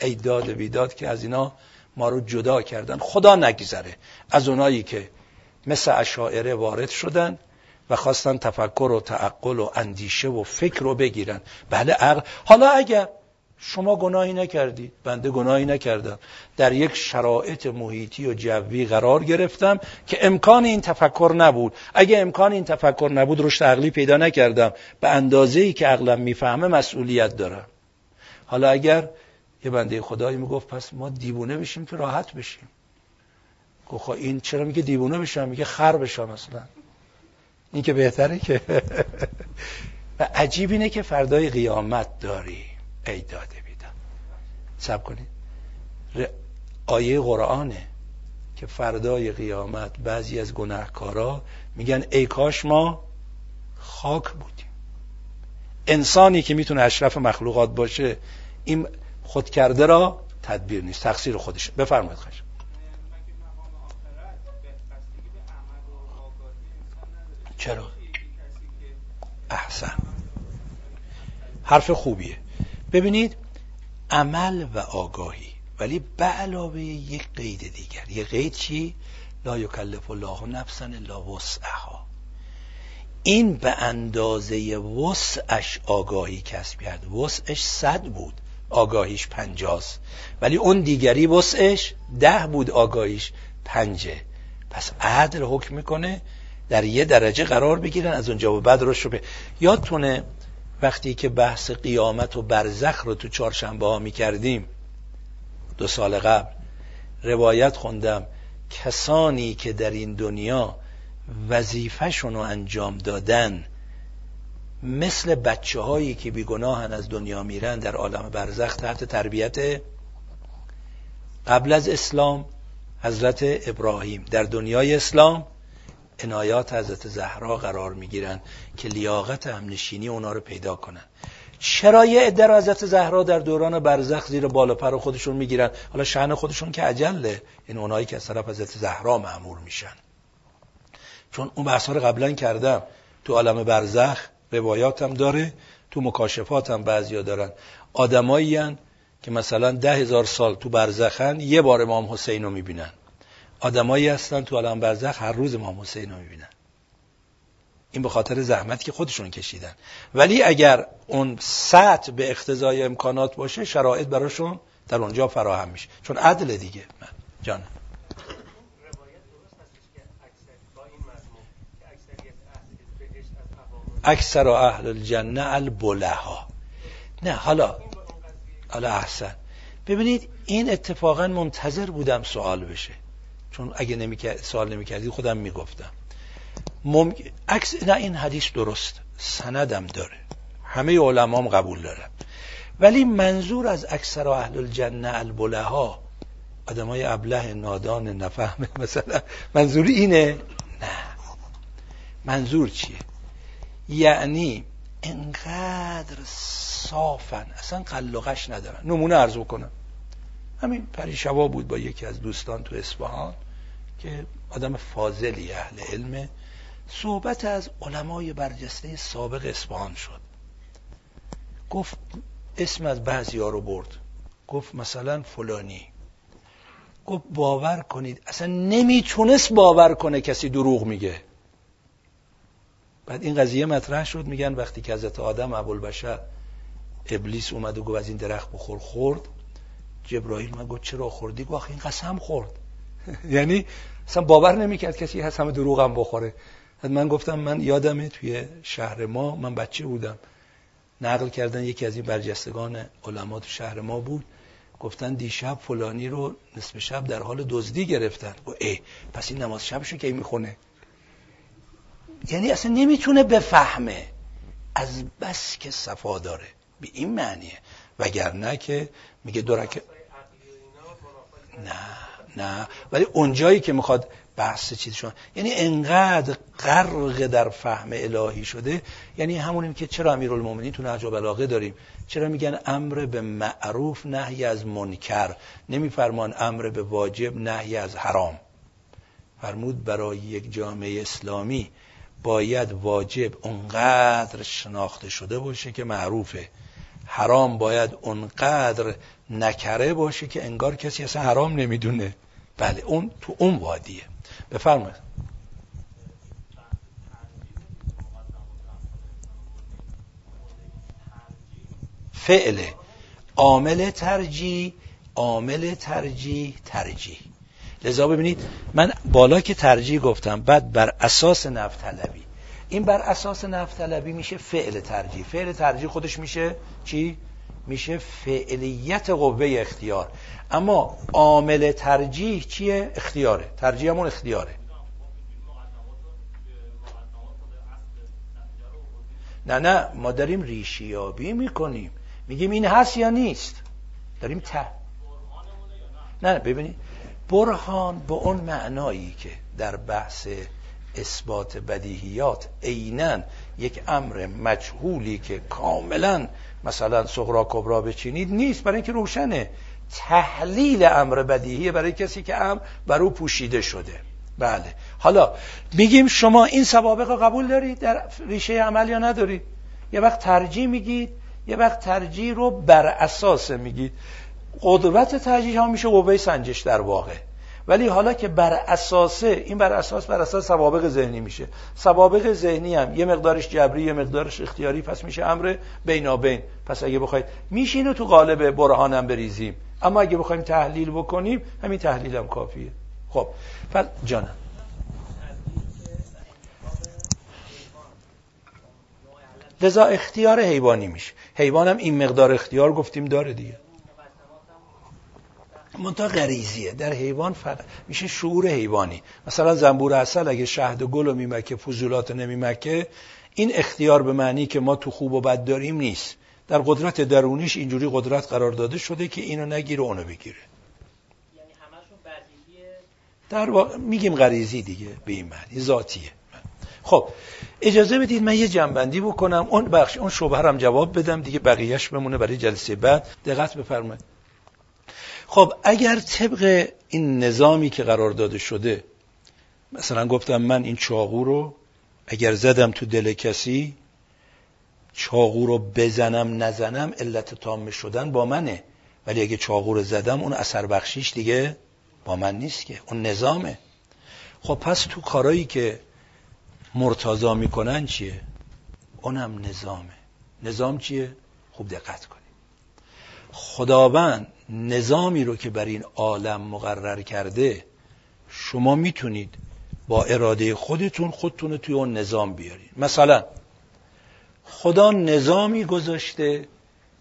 ای داد بیداد که از اینا ما رو جدا کردن. خدا نگذره. از اونایی که مثل اشاعره وارد شدن و خواستن تفکر و تعقل و اندیشه و فکر رو بگیرن. بله عقل. حالا اگر شما گناهی نکردید بنده گناهی نکردم. در یک شرایط محیطی و جوی قرار گرفتم که امکان این تفکر نبود. اگه امکان این تفکر نبود رشد عقلی پیدا نکردم. به اندازه ای که عقلم می‌فهمه مسئولیت دارم. حالا اگر یه بنده خدایی می‌گفت پس ما دیوونه بشیم که راحت بشیم. گفت خب این چرا میگه دیوونه بشم؟ میگه خر بشم اصلا. این که بهتره که و عجیب اینه که فردای قیامت داری. ای داده بیدم سب کنید آیه قرآنه که فردای قیامت بعضی از گناهکارا میگن ای کاش ما خاک بودیم. انسانی که می‌تونه اشرف مخلوقات باشه این خود کرده را تدبیر نیست تقصیر خودش. بفرمایید خواهش. چرا؟ احسن. حرف خوبیه. ببینید عمل و آگاهی ولی به علاوه یک قید دیگر. یه قید چی؟ لا یکلف الله نفسا الا وسعها. این به اندازه وسعش آگاهی کسب کرد. وسعش صد بود آگاهیش پنجاست ولی اون دیگری وسعش ده بود آگاهیش پنجه. پس عدل حکم می‌کنه در یه درجه قرار بگیرن از اونجا و بعد رو شبه یادتونه وقتی که بحث قیامت و برزخ رو تو چهارشنبه ها می‌کردیم دو سال قبل روایت خوندم کسانی که در این دنیا وظیفهشون رو انجام دادن مثل بچه هایی که بیگناهن از دنیا میرن در عالم برزخ تحت تربیت قبل از اسلام حضرت ابراهیم. در دنیای اسلام عنایات حضرت زهرا قرار می‌گیرن که لیاقت همنشینی اونا رو پیدا کنن. چرا یه عده حضرت زهرا در دوران برزخ زیر بالا پر خودشون می‌گیرن؟ حالا شأن خودشون که عجله. این اونایی که از طرف حضرت زهرا معمور میشن. چون اون بحثا رو قبلا کردم. تو عالم برزخ روایاتم داره تو مکاشفاتم بعضیا دارن. آدمایی که مثلا ده هزار سال تو برزخن یه بار امام حسین رو می‌بینن. آدمایی هستن تو عالم برزخ هر روز امام حسین رو می‌بینن. این به خاطر زحمتی که خودشون کشیدن. ولی اگر اون سطح به اقتضای امکانات باشه شرایط براشون در اونجا فراهم میشه. چون عدل دیگه. من جان. اکثر اهل الجنه البلها. نه حالا. حالا احسن. ببینید این اتفاقا منتظر بودم سوال بشه. چون اگه نمی سوال نمی کردی خودم می‌گفتم. مم... عکس نه این حدیث درست. سندم داره. همه علمام قبول دارن. ولی منظور از اکثر اهل الجنه البلها های ابله نادان نفهمه مثلا منظور اینه؟ نه. منظور چیه؟ یعنی انقدر صافن. اصلا قلقش ندارن. نمونه عرض کنم همین پریشوا بود با یکی از دوستان تو اصفهان که آدم فاضلی اهل علمه صحبت از علمای برجسته سابق اصفهان شد. گفت اسم از بعضی ها رو برد. گفت مثلا فلانی. گفت باور کنید اصلا نمی‌تونست باور کنه کسی دروغ میگه. بعد این قضیه مطرح شد میگن وقتی که حضرت آدم ابوالبشر ابلیس اومد و گفت از این درخت بخور خورد. جبرائیل من گفت چرا خوردی؟ گفت این قسم خورد. یعنی اصلا باور نمی‌کرد کسی هست همه دروغم بخوره. من گفتم من یادمه توی شهر ما من بچه بودم. نقل کردن یکی از این برجستگان علما تو شهر ما بود. گفتن دیشب فلانی رو نصف شب در حال دزدی گرفتن. گفت ای پس این نماز شبشو کی می‌خونه؟ یعنی اصلا نمی‌تونه بفهمه از بس که صفا داره. به این معنیه. وگرنه که میگه دورک نه نه. ولی اونجایی که می‌خواد بحث چیز شما یعنی انقدر غرق در فهم الهی شده. یعنی همونیم که چرا امیرالمومنین تو نهج بلاغه داریم؟ چرا میگن امر به معروف نهی از منکر؟ نمیفرمان امر به واجب نهی از حرام. فرمود برای یک جامعه اسلامی باید واجب اونقدر شناخته شده باشه که معروفه. حرام باید اونقدر نکره باشه که انگار کسی اصلا حرام نمی‌دونه. بله اون تو اون وادیه. بفرمایید. فعل. عامل ترجیح عامل ترجیح ترجیح. لذا ببینید من بالا که ترجیح گفتم بعد بر اساس نفت طلبی. این بر اساس نفت طلبی میشه فعل ترجیح. فعل ترجیح خودش میشه چی؟ میشه فعلیت قوه اختیار. اما عامل ترجیح چیه؟ اختیاره. ترجیح همون اختیاره. نه نه ما داریم ریشیابی می‌کنیم. میگیم این هست یا نیست؟ داریم ته. نه ببینید. برهان به اون معنایی که در بحث اثبات بدیهیات عینا یک امر مجهولی که کاملا مثلا صغرا کبرا بچینید نیست برای اینکه روشنه. تحلیل امر بدیهی برای کسی که امر بر او پوشیده شده. بله. حالا میگیم شما این سوابق رو قبول دارید در ریشه عمل یا ندارید؟ یه وقت ترجیح میگید یه وقت ترجیح رو بر اساس میگید. قدرت تجیه ها میشه قوه سنجش در واقع. ولی حالا که بر اساس این بر اساس بر اساس سوابق ذهنی میشه. سوابق ذهنی هم یه مقدارش جبری یه مقدارش اختیاری پس میشه امر بینابین. پس اگه بخواید میشینه تو قالب برهانم بریزیم. اما اگه بخوایم تحلیل بکنیم همین تحلیل هم کافیه. خب پس جانم. لذا اختیار حیوانی میشه. حیوانم این مقدار اختیار گفتیم داره دیگه. منتها غریزیه. در حیوان فقط میشه شعور حیوانی. مثلا زنبور اصل اگه شهد و گل و میمکه فضولات نمیمکه این اختیار به معنی که ما تو خوب و بد داریم نیست. در قدرت درونیش اینجوری قدرت قرار داده شده که اینو نگیره اونو بگیره. یعنی در واقع میگیم غریزی دیگه به این معنی ذاتیه. خب اجازه بدید من یه جنبندی بکنم. اون بخش اون شبه هم جواب بدم دیگه بقیهش بمونه برای جلسه بعد. دقت بفرمایید. خب اگر طبق این نظامی که قرار داده شده مثلا گفتم من این چاقو رو اگر زدم تو دل کسی چاقو رو بزنم نزنم علت تام شدن با منه. ولی اگه چاقو رو زدم اون اثر بخشیش دیگه با من نیست که. اون نظامه. خب پس تو کارایی که مرتضا می‌کنن چیه؟ اونم نظامه. نظام چیه؟ خوب دقت کنید خداوند نظامی رو که بر این عالم مقرر کرده شما می‌تونید با اراده خودتون خودتون توی اون نظام بیارید. مثلا خدا نظامی گذاشته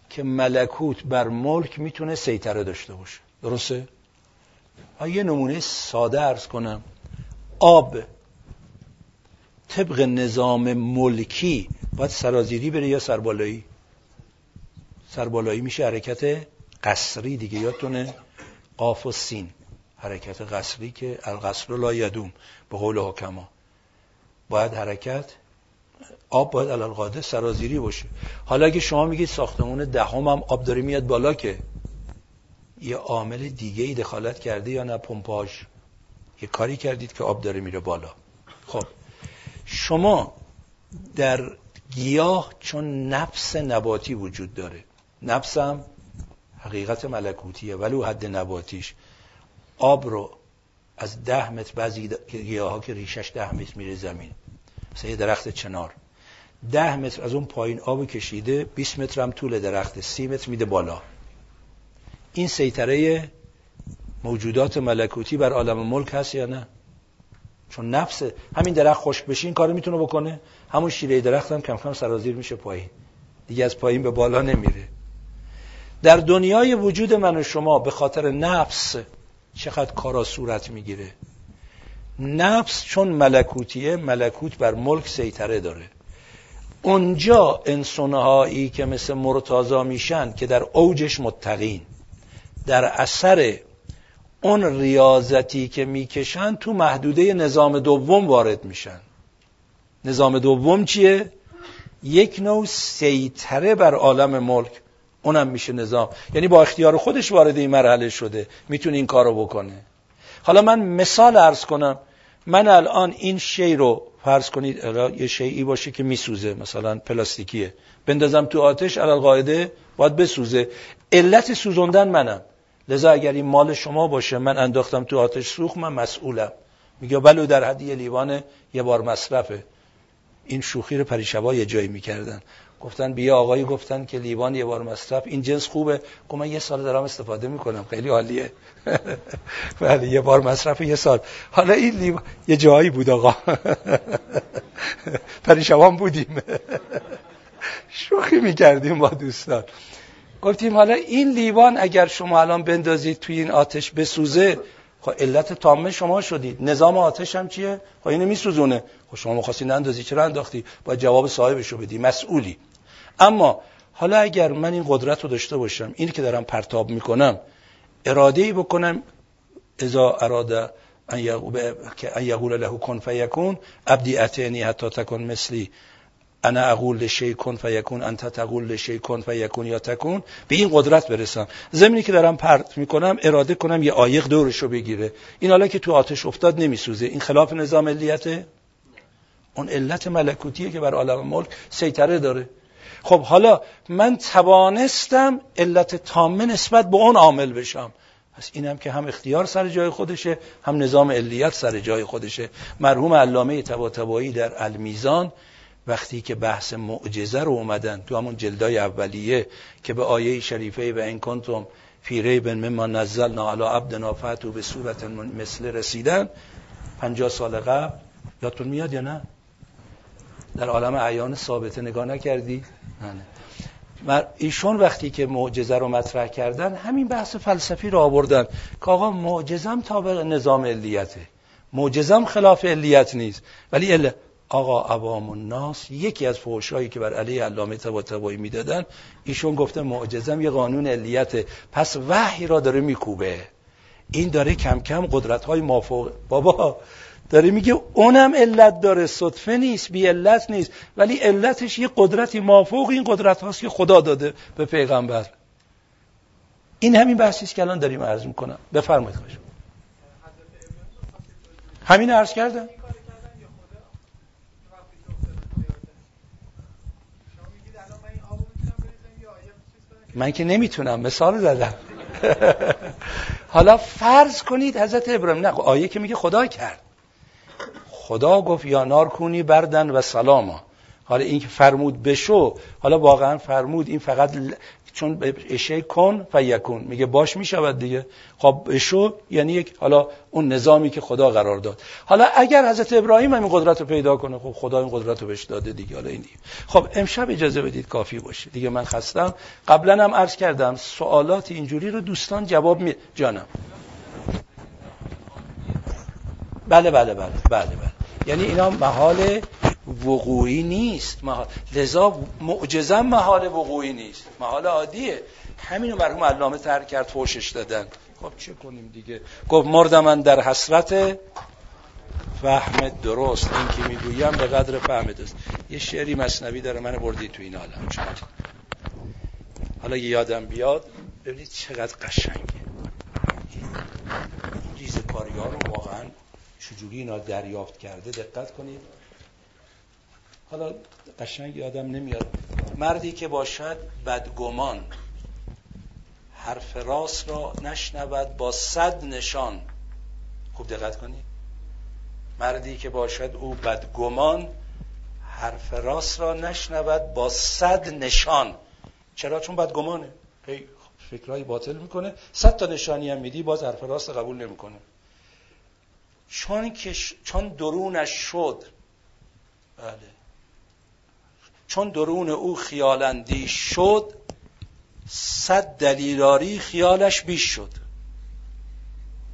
که ملکوت بر ملک می‌تونه سیطره داشته باشه. درسته؟ یه نمونه ساده ارز کنم. آب طبق نظام ملکی باید سرازیری بره یا سربالایی؟ سربالایی میشه حرکت قصری دیگه یادتونه؟ قاف و سین. حرکت قصری که القصر لا یدوم به قول حکما. باید حرکت آب باید الالقاده سرازیری باشه. حالا اگه شما میگید ساختمون دهم هم آب داره میاد بالا که یه عامل دیگه ای دخالت کرده یا نه؟ پمپاژ. یه کاری کردید که آب داره میره بالا. خب. شما در گیاه چون نفس نباتی وجود داره. نفسم حقیقت ملکوتیه ولو حد نباتیش. آب رو از ده متر بعضی گیاه ها که ریشش ده متر میره زمین. مثل درخت چنار. ده متر از اون پایین آب کشیده 20 متر هم طول درخت سی متر میده بالا. این سیطره موجودات ملکوتی بر عالم ملک هست یا نه؟ چون نفس همین درخت خشک بشه این کارو می‌تونه بکنه. همون شیره درخت هم کم کم سرازیر میشه پایین. دیگه از پایین به بالا نمیره. در دنیای وجود من و شما به خاطر نفس چقدر کارا صورت می‌گیره. نفس چون ملکوتیه ملکوت بر ملک سیطره داره. اونجا انسانهایی که مثل مرتازا میشن که در اوجش متقین در اثر اون ریاضتی که می‌کشن تو محدوده نظام دوم وارد میشن. نظام دوم چیه؟ یک نوع سیطره بر عالم ملک. اونم میشه نظام. یعنی با اختیار خودش وارد این مرحله شده می‌تونه این کارو بکنه. حالا من مثال ارز کنم. من الان این شی رو فرض کنید یه شیعی باشه که میسوزه مثلا پلاستیکیه. بندازم تو آتش علال قاعده باید بسوزه. علت سوزوندن منم. لذا اگر این مال شما باشه من انداختم تو آتش سوخ من مسئولم. میگه بلو در حدی لیوان یه بار مصرفه. این شوخی رو پریشبا یه جایی می‌کردن. گفتن بیا آقایی گفتن که لیوان یه بار مصرف. این جنس خوبه. گفت من یه سال دارم استفاده می‌کنم. خیلی عالیه. بله یه بار مصرف یه سال. حالا این لیوان یه جایی بود آقا. پریشبان بودیم. شوخی می‌کردیم با دوستان. گفتیم حالا این لیوان اگر شما الان بندازید توی این آتش بسوزه خب علت تامه شما شدید. نظام آتش هم چیه؟ خب اینو میسوزونه. خب شما مخواستی نندازی چرا انداختی؟ باید جواب صاحبش رو بدی. مسئولی. اما حالا اگر من این قدرت رو داشته باشم اینی که دارم پرتاب می‌کنم اراده ای بکنم اذا اراده ان یقول له کن فیکون ابدی اتینی حتی تکن مثلی انا اقول لشی کن فیکون انت تقول لشی کن فیکون یا تکون به این قدرت برسم. زمینی که دارم پرت می‌کنم اراده کنم یه عایق دورش رو بگیره. این حالا که تو آتش افتاد نمیسوزه. این خلاف نظام ملیته؟ اون علت ملکوتیه که بر عالم ملک سیطره داره. خب حالا من توانستم علت تامه نسبت به اون عامل بشم. پس اینم که هم اختیار سر جای خودشه هم نظام علیت سر جای خودشه. مرحوم علامه طباطبایی در المیزان وقتی که بحث معجزه رو اومدن تو همون جلدای اولیه که به آیه شریفه و این کنتم فی ریب مما نزلنا علی عبدنا فاتو به صورت مثل رسیدن پنجاه سال قبل یادتون میاد یا نه؟ در عالم عیان ثابته نگاه نکردی؟ نه ایشون وقتی که معجزه رو مطرح کردن همین بحث فلسفی رو آوردن که آقا معجزم تابع نظام علیته. معجزم خلاف علیت نیست. ولی ال... آقا عوام الناس یکی از فوشایی که بر علیه علامه طباطبایی می‌دادن ایشون گفته معجزم یه قانون علیته. پس وحی را داره میکوبه. این داره کم کم قدرت های مافوق بابا داره میگه اونم علت داره صدفه نیست بی علت نیست. ولی علتش یه قدرتی مافوق این قدرت هاست که خدا داده به پیغمبر. این همین بحثی است که الان داریم عرض می‌کنم. بفرمایید خواهش همین عرض کردم؟ من که نمی‌تونم مثال زدم. حالا فرض کنید حضرت ابراهیم نه آیه که میگه خدا کرد. خدا گفت یا نار کونی بردن و سلاما حالا این که فرمود بشو حالا واقعا فرمود این فقط چون اشه کن و یکون میگه باش می‌شود دیگه. خب بشو یعنی یک حالا اون نظامی که خدا قرار داد. حالا اگر حضرت ابراهیم همین قدرت رو پیدا کنه خب خدا این قدرت رو بهش داده دیگه. حالا این دیگه. خب امشب اجازه بدید کافی باشه. دیگه من خستم. قبلا هم عرض کردم سوالات اینجوری رو دوستان جواب می جانم. بله بله بله بله بله. یعنی اینا محال وقوعی نیست. محال. لذا معجزه محال وقوعی نیست. محال عادیه. همینو مرحوم علامه تر کرد فوشش دادن. خب چه کنیم دیگه؟ گفت مردم من در حسرت فهم درست. این که می‌گویم به قدر فهم درست. یه شعری مصنوی داره من بردی تو این عالم. حالا یادم بیاد ببینید چقدر قشنگه. ریز کاری ها واقعا چجوری اینا دریافت کرده دقت کنید. حالا قشنگ یادم نمیاد. مردی که باشد بدگمان حرف راست را نشنود با صد نشان. خوب دقت کنید. مردی که باشد او بدگمان حرف راست را نشنود با صد نشان. چرا؟ چون بدگمانه. هی فکرهای باطل می‌کنه. صد تا نشانی هم میدی باز حرف راست قبول نمی‌کنه. چون که چون درونش شد بله. چون درون او خیالندی شد صد دلیلاری خیالش بیش شد.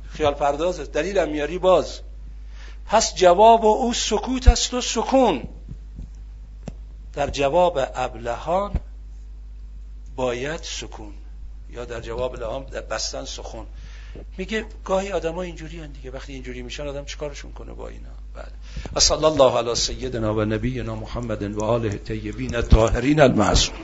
خیال پردازه دلیل میاری باز. پس جواب او سکوت است و سکون. در جواب ابلهان باید سکون. یا در جواب لهان بستن سخون میگه گاهی آدم ها اینجوری دیگه. وقتی اینجوری میشن آدم چیکارشون کنه با اینا؟ بله. و صلی الله علی سیدنا و نبینا محمد و آله طیبین الطاهرین المعصوم.